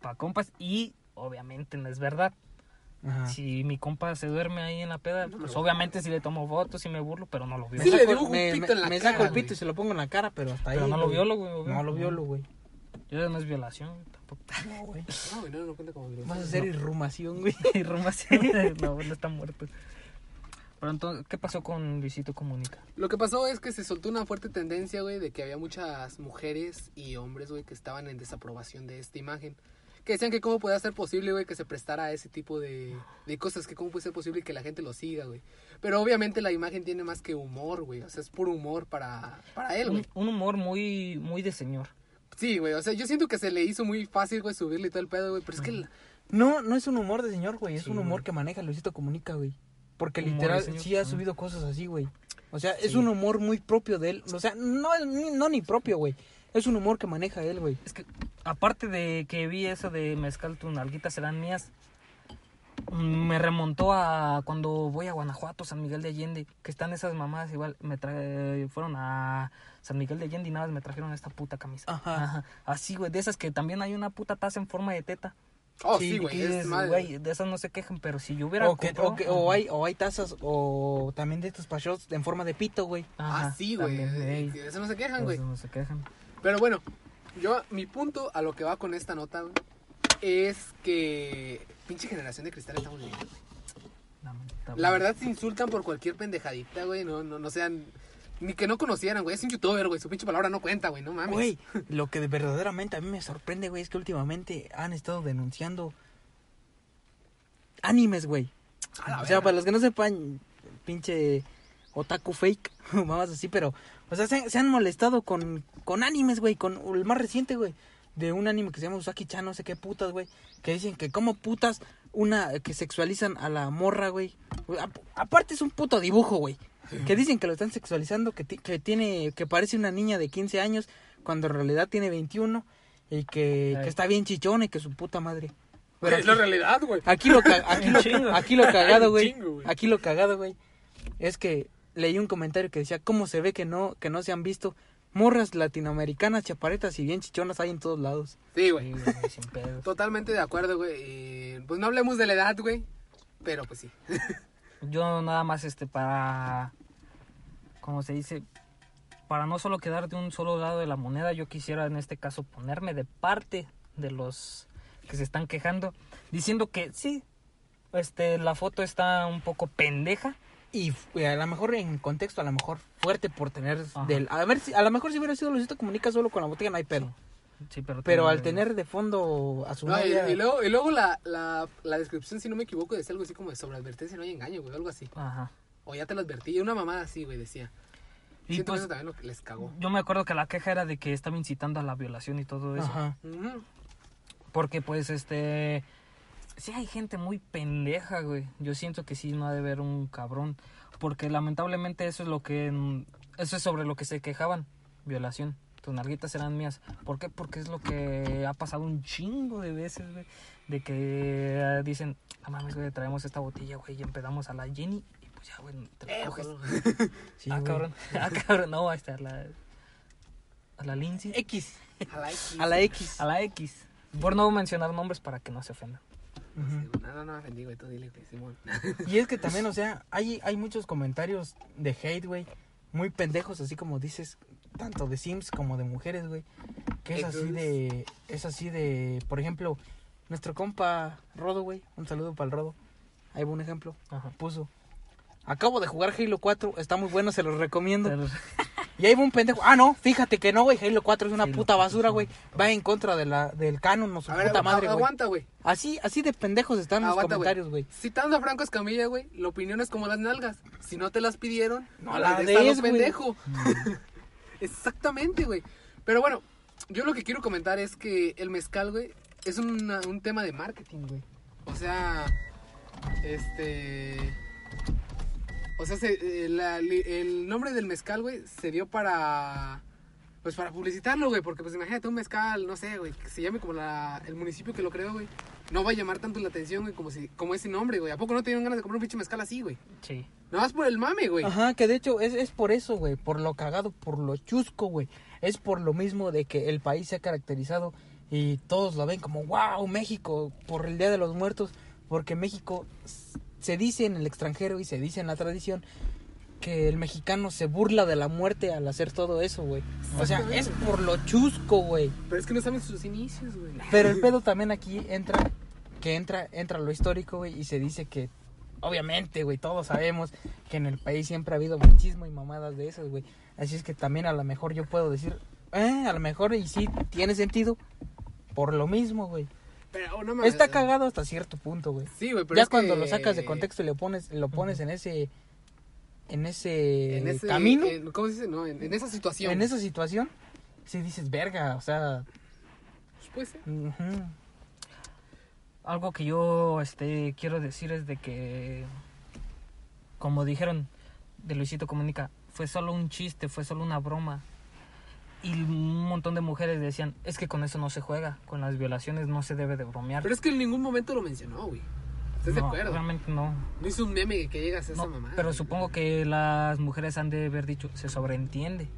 pa' compas y obviamente no es verdad. Ajá. Si mi compa se duerme ahí en la peda, pues obviamente si le tomo fotos y me burlo, pero no lo vio. Sí, le dibujo un me, pito me- en la me cara, saco el pito y se lo pongo en la cara, pero hasta Pero ahí. no lo violo, güey. No lo violo, güey. Eso no es violación, tampoco. No, güey. No, güey, no, no cuenta como violación. Vas a hacer irrumación, güey. Y Rumación, no, no está muerto. Pero entonces, ¿qué pasó con Luisito Comunica? Lo que pasó es que se soltó una fuerte tendencia, güey, de que había muchas mujeres y hombres, güey, que estaban en desaprobación de esta imagen. Que decían que cómo podía ser posible, güey, que se prestara a ese tipo de, de cosas, que cómo puede ser posible que la gente lo siga, güey. Pero obviamente la imagen tiene más que humor, güey, o sea, es puro humor para, para él, güey. Un, un humor muy, muy de señor. Sí, güey, o sea, yo siento que se le hizo muy fácil, güey, subirle y todo el pedo, güey, pero es que... la- No, no es un humor de señor, güey. Es Sí, un humor güey. que maneja Luisito Comunica, güey. Porque Humor literal señor. sí ha subido cosas así, güey. O sea, es un humor muy propio de él. O sea, no, no ni propio, güey. Es un humor que maneja él, güey. Es que, aparte de que vi eso de Mezcal, tus nalguitas serán mías, me remontó a cuando voy a Guanajuato, San Miguel de Allende, que están esas mamás igual, me trae, fueron a San Miguel de Allende y nada más me trajeron esta puta camisa. Ajá. Así, güey, de esas que también hay una puta taza en forma de teta. Oh, Sí, sí, güey, Que es güey, de esas no se quejan, pero si yo hubiera O, que, comprado- o, que- o hay, o hay tazas o también de estos pachos en forma de pito, güey. Ajá, Ah, sí, güey, de eso no se quejan, de güey. eso no se quejan. Pero bueno, yo, mi punto a lo que va con esta nota, güey, es que pinche generación de cristal estamos viviendo, güey. La verdad se insultan por cualquier pendejadita, güey, no, no, no sean, ni que no conocieran, güey, es un youtuber, güey, su pinche palabra no cuenta, güey, no mames. Güey, lo que de verdaderamente a mí me sorprende, güey, es que últimamente han estado denunciando animes, güey. O sea, para los que no sepan, pinche otaku fake, mamás así, pero, o sea, se, se han molestado con, con animes, güey, con el más reciente, güey, de un anime que se llama Usaki-chan, no sé qué putas, güey, que dicen que como putas, una, que sexualizan a la morra, güey. Aparte es un puto dibujo, güey, que dicen que lo están sexualizando, que, que tiene, que parece una niña de 15 años, cuando en realidad tiene 21, y que, que está bien chichona y que su puta madre. Güey, es la realidad, güey. Aquí lo, aquí lo, chingo. aquí lo cagado, güey. Aquí lo cagado, güey. Es que leí un comentario que decía, ¿cómo se ve que no, que no se han visto morras latinoamericanas, chaparetas y bien chichonas hay en todos lados? Sí, güey, totalmente de acuerdo, güey, y, pues no hablemos de la edad, güey, pero pues sí. Yo nada más este para como se dice para no solo quedar de un solo lado de la moneda, yo quisiera en este caso ponerme de parte de los que se están quejando diciendo que sí este la foto está un poco pendeja, Y eh, a lo mejor en contexto, a lo mejor fuerte por tener Ajá. del... A ver, si, a lo mejor si hubiera sido Luisito Comunica solo con la botella no hay pedo. sí, pero Pero tiene- al tener de fondo a su No, y, novia... y luego, y luego la, la, la descripción, si no me equivoco, decía algo así como de sobreadvertencia, no hay engaño, güey, algo así. Ajá. O ya te lo advertí, una mamada así, güey, decía. Y Siento que pues eso también lo que les cagó. yo me acuerdo que la queja era de que estaba incitando a la violación y todo eso. Ajá. Porque pues este... Sí hay gente muy pendeja, güey. Yo siento que sí no ha de haber un cabrón. Porque lamentablemente eso es lo que... Eso es sobre lo que se quejaban. Violación. Tus nalguitas eran mías. ¿Por qué? Porque es lo que ha pasado un chingo de veces, güey. De que eh, dicen, no mames, güey, traemos esta botella, güey, y empezamos a la Jenny. Y pues ya, güey, te la Eh, coges. joder. Sí, ah, güey. cabrón. Ah, cabrón. No, a esta, a la... A la Lindsay. X. A la X. A la X. A la X. Por no mencionar nombres para que no se ofendan. No, no, no me ofendí, güey, tú dile, güey, Simón. Y es que también, o sea, hay, hay muchos comentarios de hate, güey. Muy pendejos, así como dices, tanto de Sims como de mujeres, güey. Que es así de. Es así de. Por ejemplo, nuestro compa Rodo, güey. Un saludo para el Rodo. Ahí va un ejemplo. Ajá. Puso. Acabo de jugar Halo 4, está muy bueno, se los recomiendo. Y ahí va un pendejo. Ah, no, fíjate que no, güey. Halo 4 es una puta 4 basura, güey. Va en contra de la, del canon, no su A ver, puta madre, güey. aguanta, güey. Así, así de pendejos están los Aguanta, comentarios, güey. Citando a Franco Escamilla, güey, la opinión es como las nalgas. Si no te las pidieron, No la las des a des, güey. pendejo. Exactamente, güey. Pero bueno, yo lo que quiero comentar es que el mezcal, güey, es una- un tema de marketing, güey. O sea, este... O sea, se- eh, la- el nombre del mezcal, güey, se dio para. Pues para publicitarlo, güey. Porque, pues imagínate un mezcal, no sé, güey, que se llame como la, el municipio que lo creó, güey. No va a llamar tanto la atención, güey, como, si, como ese nombre, güey. ¿A poco no te dieron ganas de comprar un pinche mezcal así, güey? Sí. Nada más por el mame, güey. Ajá, que de hecho es, es por eso, güey, por lo cagado, por lo chusco, güey. Es por lo mismo de que el país se ha caracterizado y todos lo ven como, wow, México, por el Día de los Muertos, porque México se dice en el extranjero y se dice en la tradición que el mexicano se burla de la muerte al hacer todo eso, güey. O sea, es por lo chusco, güey. Pero es que no saben sus inicios, güey. Pero el pedo también aquí entra, que entra, entra lo histórico, güey, y se dice que, obviamente, güey, todos sabemos que en el país siempre ha habido machismo y mamadas de esas, güey. Así es que también a lo mejor yo puedo decir, eh, a lo mejor y sí tiene sentido por lo mismo, güey. Pero, oh, no. Está cagado hasta cierto punto, güey. Sí, güey, pero Ya es cuando que- lo sacas de contexto y lo pones, lo pones en ese, en ese, En ese camino, en- ¿Cómo se dice? No, en, en esa situación. en esa situación, sí dices, verga, o sea, Pues, sí. ujú. Algo que yo este quiero decir es de que como dijeron de Luisito Comunica, fue solo un chiste, fue solo una broma. Y un montón de mujeres decían, es que con eso no se juega, con las violaciones no se debe de bromear. Pero es que en ningún momento lo mencionó, güey. ¿Estás de No, acuerdo? Realmente no. No hizo un meme que llegas a esa No, mamá. pero supongo que las mujeres han de haber dicho, se sobreentiende.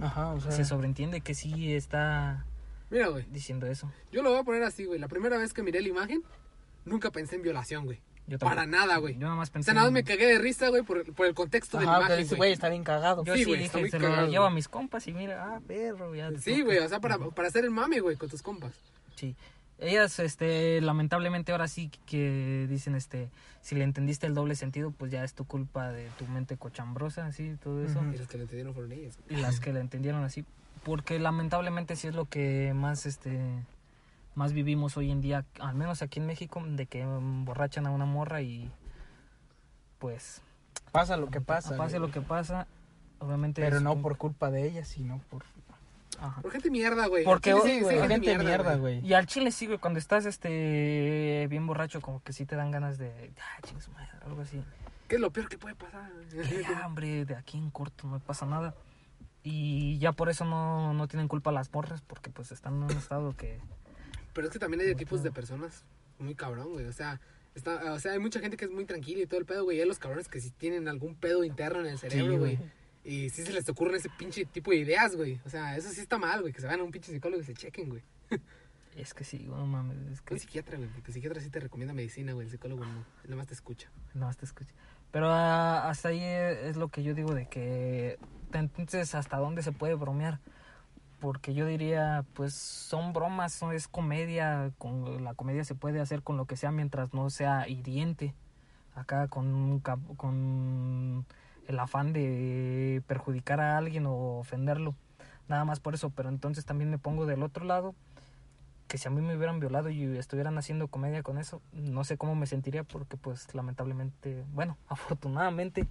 Ajá, o sea, Se sobreentiende que sí está Mira, güey. diciendo eso. Yo lo voy a poner así, güey. La primera vez que miré la imagen, nunca pensé en violación, güey. Yo. Para nada, güey. Yo nada más O pensé. sea, nada más en- me cagué de risa, güey, por, por el contexto de la Ajá, imagen, dice, güey. está bien cagado. Yo Sí, güey, dije, se lo llevo a mis compas y mira, ah, perro, ya. Sí, güey, o sea, para, para hacer el mame, güey, con tus compas. Sí. Ellas, este, lamentablemente ahora sí que dicen, este, si le entendiste el doble sentido, pues ya es tu culpa de tu mente cochambrosa, así, todo eso. Y los que lo entendieron fueron ellas. Y las que le entendieron así, porque lamentablemente sí es lo que más, este, más vivimos hoy en día, al menos aquí en México, de que emborrachan a una morra y, pues, Pasa lo que pasa. pase güey. lo que pasa, obviamente. Pero no un- por culpa de ella, sino por... Ajá. Por gente mierda, güey. Porque, Sí, sí, sí, güey, sí, gente mierda, güey. Y al chile sí, güey, cuando estás este bien borracho, como que sí te dan ganas de, ah, chingue su madre, algo así. ¿Qué es lo peor que puede pasar? Que ya, hombre, de aquí en corto no pasa nada. Y ya por eso no, no tienen culpa las morras, porque pues están en un estado que... Pero es que también hay tipos de personas muy cabrón, güey. O sea, está, o sea, hay mucha gente que es muy tranquila y todo el pedo, güey. Y hay los cabrones que sí tienen algún pedo interno en el cerebro, güey. Y sí se les ocurren ese pinche tipo de ideas, güey. O sea, eso sí está mal, güey. Que se vayan a un pinche psicólogo y se chequen, güey. Es que sí, no mames, es que Un psiquiatra, güey. Porque el psiquiatra sí te recomienda medicina, güey. El psicólogo no. Nada más te escucha. no te escucho. Pero ah, hasta ahí es lo que yo digo de que entonces hasta dónde se puede bromear. Porque yo diría, pues son bromas, son- es comedia, con la comedia se puede hacer con lo que sea mientras no sea hiriente. Acá con con el afán de perjudicar a alguien o ofenderlo. Nada más por eso, pero entonces también me pongo del otro lado que si a mí me hubieran violado y estuvieran haciendo comedia con eso, no sé cómo me sentiría porque pues lamentablemente, bueno, afortunadamente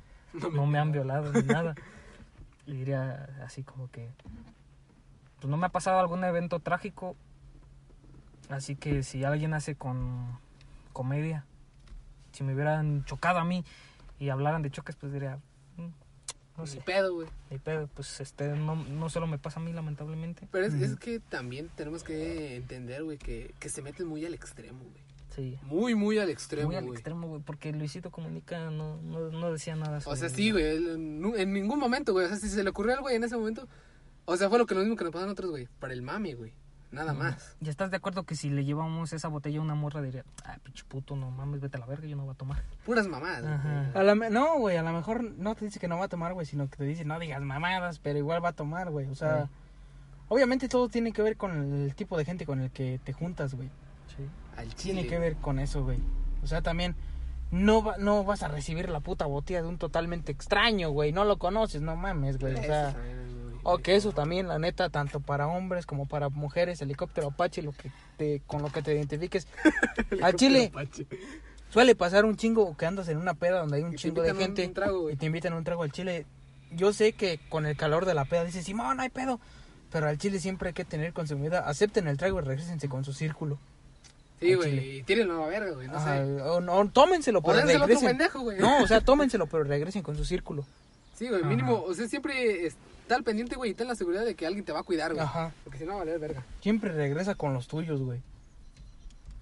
no me han violado ni nada. Y diría así como que pues no me ha pasado algún evento trágico, así que si alguien hace con comedia, si me hubieran chocado a mí y hablaran de choques, pues diría, "Mm, no Ni sé, pedo, güey. ni pedo, pues este no, no solo me pasa a mí lamentablemente. Pero es, es que también tenemos que entender, güey, que, que se meten muy al extremo, güey. Sí. Muy, muy al extremo, Muy al güey. extremo, güey, porque Luisito Comunica no, no, no decía nada O sea, sí, güey. En, en ningún momento, güey. O sea, si se le ocurrió algo güey, en ese momento. O sea, fue lo que lo mismo que nos pasó a nosotros, güey. Para el mami, güey. Nada más. ¿Y estás de acuerdo que si le llevamos esa botella a una morra diría, ah, pinche puto, no mames, vete a la verga, yo no voy a tomar? Puras mamadas. Ajá. güey. A la me- no, güey, a lo mejor no te dice que no va a tomar, güey, sino que te dice no digas mamadas, pero igual va a tomar, güey. O sea, Sí. obviamente todo tiene que ver con el tipo de gente con el que te juntas, güey. Sí. Al chile. Tiene que ver con eso, güey. O sea, también no, va- no vas a recibir la puta botella de un totalmente extraño, güey. No lo conoces, no mames, güey. O sea, o que eso también, la neta, tanto para hombres como para mujeres, helicóptero Apache, lo que te, con lo que te identifiques. Al Chile Apache. suele pasar un chingo que andas en una peda donde hay un Y chingo de gente un trago, güey. y te invitan a un trago al Chile. Yo sé que con el calor de la peda dices, Simón, no hay pedo. Pero al Chile siempre hay que tener con su vida. Acepten el trago y regresense con su círculo. Sí, güey, y tírenlo a la verga, güey, no sé. o, no, tómenselo, O pero dense el otro regresen. pendejo, güey. No, o sea, tómenselo, pero regresen con su círculo. Sí, güey, Ajá. mínimo, o sea, siempre está al pendiente, güey, y ten la seguridad de que alguien te va a cuidar, güey. Ajá. Porque si no, va a valer verga. Siempre regresa con los tuyos, güey.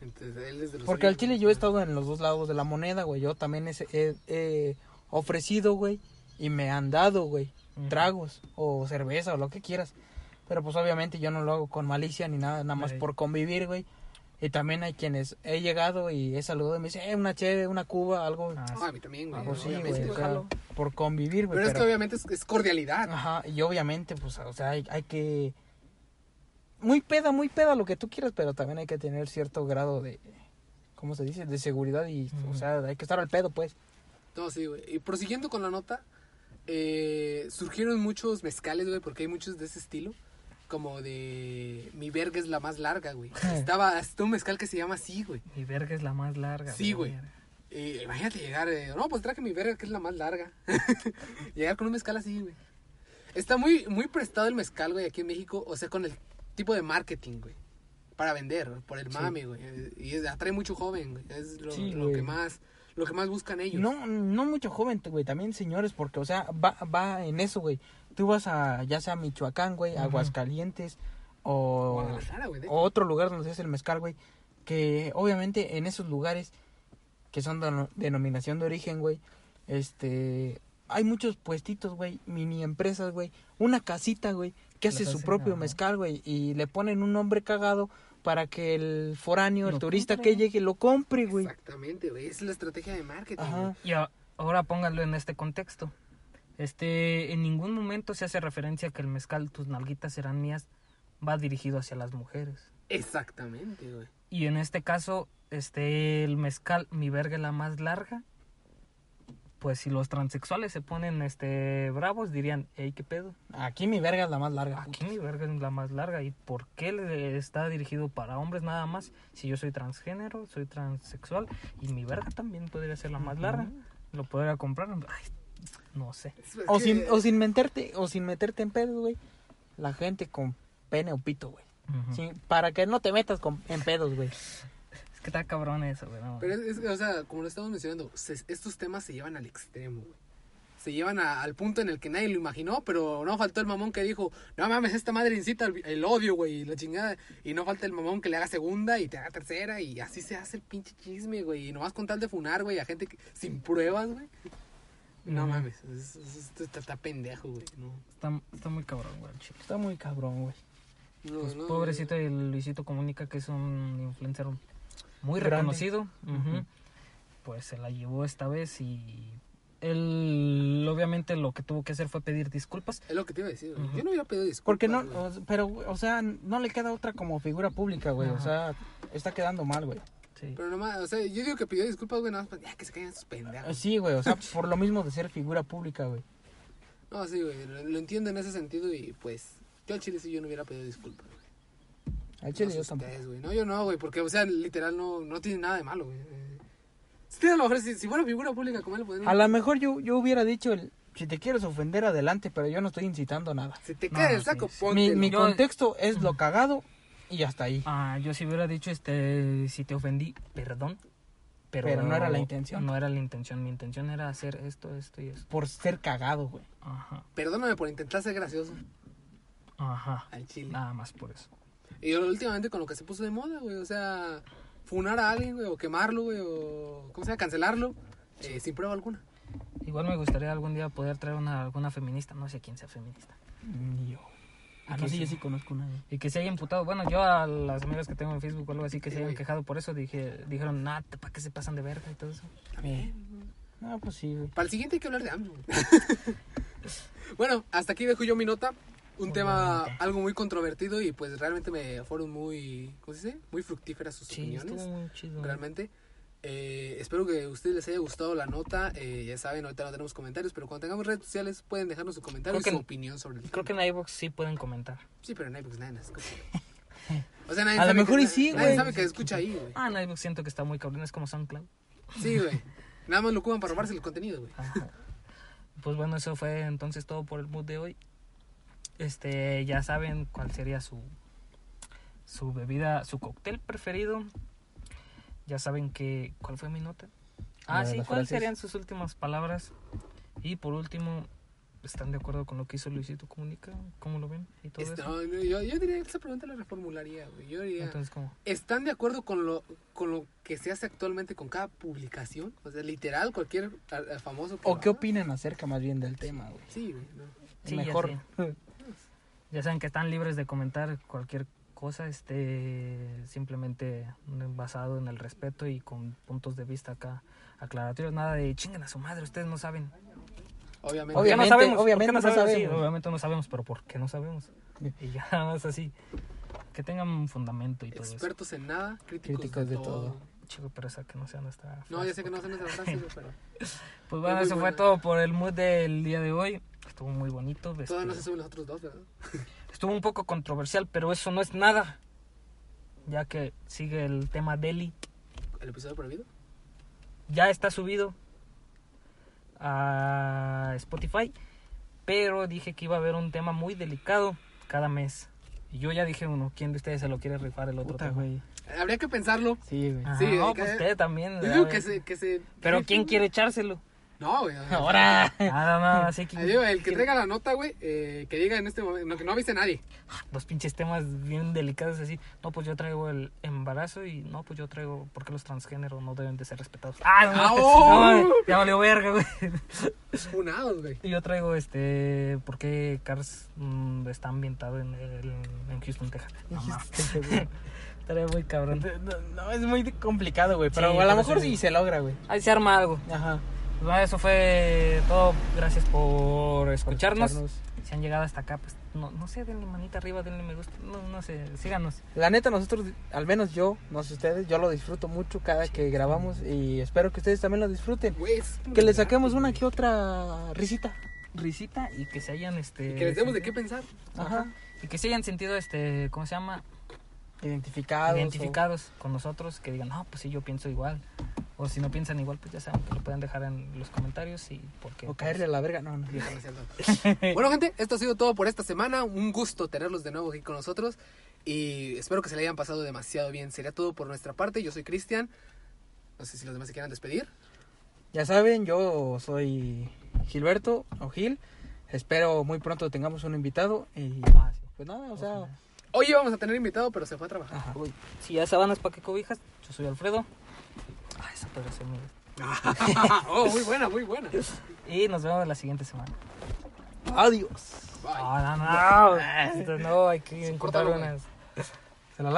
Entonces, él es de los Porque al chile yo he estado en los dos lados de la moneda, güey. Yo también he, he- he ofrecido, güey. Y me han dado, güey. Tragos o cerveza o lo que quieras. Pero pues obviamente yo no lo hago con malicia ni nada, nada más por convivir, güey. Y también hay quienes he llegado y he saludado y me dicen, eh, una cheve, una cuba, algo. Ah, No, a mí también, güey. Sí, obviamente, güey. O sea, jalo. por convivir, güey. Pero, es que obviamente es, es cordialidad. Ajá, y obviamente, pues, o sea, hay, hay que... Muy peda, muy peda, lo que tú quieras, pero también hay que tener cierto grado de... ¿Cómo se dice? De seguridad y, o sea, hay que estar al pedo, pues. No, sí, güey. Y prosiguiendo con la nota, eh, surgieron muchos mezcales, güey, porque hay muchos de ese estilo. Como de mi verga es la más larga, güey. Estaba está un mezcal que se llama así, güey. Mi verga es la más larga. Sí, güey. Eh, imagínate llegar, eh, no, pues traje mi verga que es la más larga. llegar con un mezcal así, güey. Está muy, muy prestado el mezcal, güey, aquí en México. O sea, con el tipo de marketing, güey. Para vender, güey, por el Sí. mame, güey. Eh, Y atrae mucho joven, güey. Es lo, Sí, lo güey. que más, lo que más buscan ellos. No, no mucho joven, güey, también señores, porque, o sea, va, va en eso, güey. Tú vas a, ya sea Michoacán, güey. Aguascalientes, o, otro lugar donde se hace el mezcal, güey, que obviamente en esos lugares que son de denominación de origen, güey, este, hay muchos puestitos, güey, mini empresas, güey, una casita, güey, que hace su propio mezcal, güey, y le ponen un nombre cagado para que el foráneo, el Lo turista compre. que llegue, lo compre, güey. Exactamente, güey. Esa es la estrategia de marketing. Ajá. Y ahora pónganlo en este contexto. Este, en ningún momento se hace referencia a que el mezcal, tus nalguitas serán mías, va dirigido hacia las mujeres. Exactamente, güey. Y en este caso, este, el mezcal, mi verga es la más larga. Pues si los transexuales se ponen, este, bravos, dirían, hey, ¿qué pedo? Aquí mi verga es la más larga. Aquí mi verga es la más larga. ¿Y por qué le está dirigido para hombres nada más? Si yo soy transgénero, soy transexual, y mi verga también podría ser la más larga. Lo podría comprar. Ay, no sé. Es- es O que- sin, o sin meterte, o sin meterte en pedos, güey. La gente con pene o pito, güey. Sí, para que no te metas con, en pedos, güey. Es que está cabrón eso, güey. no. Pero es, es- o sea, como lo estamos mencionando, se- estos temas se llevan al extremo, güey. Se llevan a- al punto en el que nadie lo imaginó, pero no faltó el mamón que dijo, no mames, esta madre incita el, el odio, güey, y la chingada. Y no falta el mamón que le haga segunda y te haga tercera, y así se hace el pinche chisme, güey. Y nomás con tal de funar, güey, a gente que- sin pruebas, güey. No mames, es- está, está pendejo, güey. No, Está, está muy cabrón, güey. chile. Está muy cabrón, güey. no, Pues no, pobrecito el Luisito Comunica, que es un influencer muy Grande. reconocido. Pues se la llevó esta vez y él obviamente lo que tuvo que hacer fue pedir disculpas. Es lo que te iba a decir, güey. Yo no hubiera pedido disculpas. Porque no, güey. pero, o sea, no le queda otra como figura pública, güey. O sea, está quedando mal, güey. Sí. Pero nomás, o sea, yo digo que pidió disculpas, güey, nada más para ya que se caigan Eh, pendejos. Sí, güey, o sea, por lo mismo de ser figura pública, güey. No, sí, güey, lo, lo entiendo en ese sentido y pues yo al chile sí yo no hubiera pedido disculpas, güey. Al chile no yo tampoco. güey. No, yo no, güey, porque, o sea, literal no, no tiene nada de malo, güey. Eh, a lo mejor si, si fuera figura pública como él, podría... A lo mejor yo, yo hubiera dicho, el, si te quieres ofender, adelante, pero yo no estoy incitando a nada. Si te No, cae el sí, saco, sí. póntelo. Mi, mi contexto es lo cagado y hasta ahí. Ah, yo si hubiera dicho, este, si te ofendí, perdón. Pero, Pero no era la intención. No era la intención. Mi intención era hacer esto, esto y esto. Por ser cagado, güey. Ajá. Perdóname por intentar ser gracioso Ajá. al chile. Nada más por eso. Y últimamente con lo que se puso de moda, güey, o sea, funar a alguien, güey, o quemarlo, güey, o, ¿cómo se llama? Cancelarlo, eh, sin prueba alguna. Igual me gustaría algún día poder traer una, alguna feminista. No sé quién sea feminista. Ni yo. Ah, no, sí, sí. yo sí conozco una. Y que se haya imputado. Bueno, yo a las amigas que tengo en Facebook o algo así que se hayan quejado por eso, dije, dijeron, nah, ¿para qué se pasan de verga y todo eso? Eh, No, pues sí, güey. Para el siguiente hay que hablar de AMLO. bueno, hasta aquí dejo yo mi nota. Un Muy tema bonita. algo muy controvertido y pues realmente me fueron muy, ¿cómo se dice? Muy fructíferas sus Sí, opiniones. muy chido. Realmente. Eh, espero que a ustedes les haya gustado la nota. Eh, ya saben, ahorita no tenemos comentarios, pero cuando tengamos redes sociales pueden dejarnos su comentario y su opinión sobre el Creo que en iVoox sí pueden comentar. Sí, pero en nadie nos escucha. O sea, nadie A lo mejor que, y sí, Nadie güey. sabe que escucha ahí, güey. Ah, en iVoox siento que está muy cabrón. Es como SoundCloud. Sí, güey. Nada más lo ocupan para robarse el contenido, güey. Pues bueno, eso fue entonces todo por el mood de hoy. Este, ya saben cuál sería su su bebida, su cóctel preferido. Ya saben que... ¿Cuál fue mi nota? Ah, sí, ¿cuáles serían sus últimas palabras? Y por último, ¿están de acuerdo con lo que hizo Luisito Comunica? ¿Cómo lo ven? Y todo Este, eso. yo, yo diría que esa pregunta la reformularía, güey. Yo diría, Entonces, ¿cómo? ¿están de acuerdo con lo, con lo que se hace actualmente con cada publicación? O sea, literal, cualquier a- a famoso que ¿O lo qué opinan acerca más bien del tema, güey? Sí, güey. no. Sí, ya Mejor. sé. Ya saben que están libres de comentar cualquier cosa, este, simplemente basado en el respeto y con puntos de vista acá aclaratorios, nada de chingan a su madre, ustedes no saben. Obviamente. ¿Por qué Obviamente, no sabemos? ¿Por obviamente no Sí, sabemos. obviamente no sabemos, pero ¿por qué no sabemos? Sí. Y ya nada más así, que tengan un fundamento y todo eso. Expertos en nada, críticos, Críticos de, de todo. todo. Chico, pero esa que no sea nuestra No, frase, ya sé que no hacen esa frase, pero Pues bueno, muy eso fue todo por el mood del día de hoy. Estuvo muy bonito. todavía no este, se suben los otros dos, ¿verdad? Estuvo un poco controversial, pero eso no es nada. Ya que sigue el tema Delhi. ¿El episodio prohibido? Ya está subido a Spotify. Pero dije que iba a haber un tema muy delicado cada mes. Y yo ya dije uno. ¿Quién de ustedes se lo quiere rifar el otro Puta, tema? güey. Habría que pensarlo. Sí, güey. Sí, no, pues usted también. Yo a digo ver. que se, que se... Pero ¿quién quiere echárselo? No, güey. Ahora. Nada, nada, así que. Digo, el que traiga la nota, güey, eh, que diga en este momento, no, que no avise a nadie. Los pinches temas bien delicados así. No, pues yo traigo el embarazo y no, pues yo traigo. ¿Por qué los transgéneros no deben de ser respetados? ¡Ah, no! ¡Ah, oh! no ya valió verga, güey. Funados, güey. Y yo traigo este. ¿Por qué Cars mm, está ambientado en, el- en Houston, Texas? No. Estaría muy cabrón. No, no, es muy complicado, güey. Pero Sí, a lo mejor sí se logra, güey. Ahí se arma algo. Ajá. Pues bueno, eso fue todo. Gracias por Por escucharnos. escucharnos. Si han llegado hasta acá, pues no, no sé, denle manita arriba, denle me gusta. No, no sé, síganos. La neta, nosotros, al menos yo, no sé ustedes, yo lo disfruto mucho cada que grabamos y espero que ustedes también lo disfruten. Güey, es como Que le saquemos una que otra risita. Risita y que se hayan este. Y que les demos de qué pensar. Ajá. Y que se hayan sentido este, ¿cómo se llama? Identificados. identificados con nosotros, que digan, no, pues sí, yo pienso igual. O si no piensan igual, pues ya saben que lo pueden dejar en los comentarios y porque... O, caerle a la verga. No, no. Bueno, gente, esto ha sido todo por esta semana. Un gusto tenerlos de nuevo aquí con nosotros. Y espero que se le hayan pasado demasiado bien. Sería todo por nuestra parte. Yo soy Cristian. No sé si los demás se quieran despedir. Ya saben, yo soy Gilberto o Gil. Espero muy pronto tengamos un invitado. Y Ah, sí. pues nada, o sea. Hoy íbamos a tener invitado, pero se fue a trabajar. Ajá. Uy, si ya sabanas para que cobijas, yo soy Alfredo. Ah, esa podría ser mi... oh, muy buena, muy buena. Y nos vemos la siguiente semana. Adiós. Bye. Ah, no, no, no, no, hay que encontrar unas...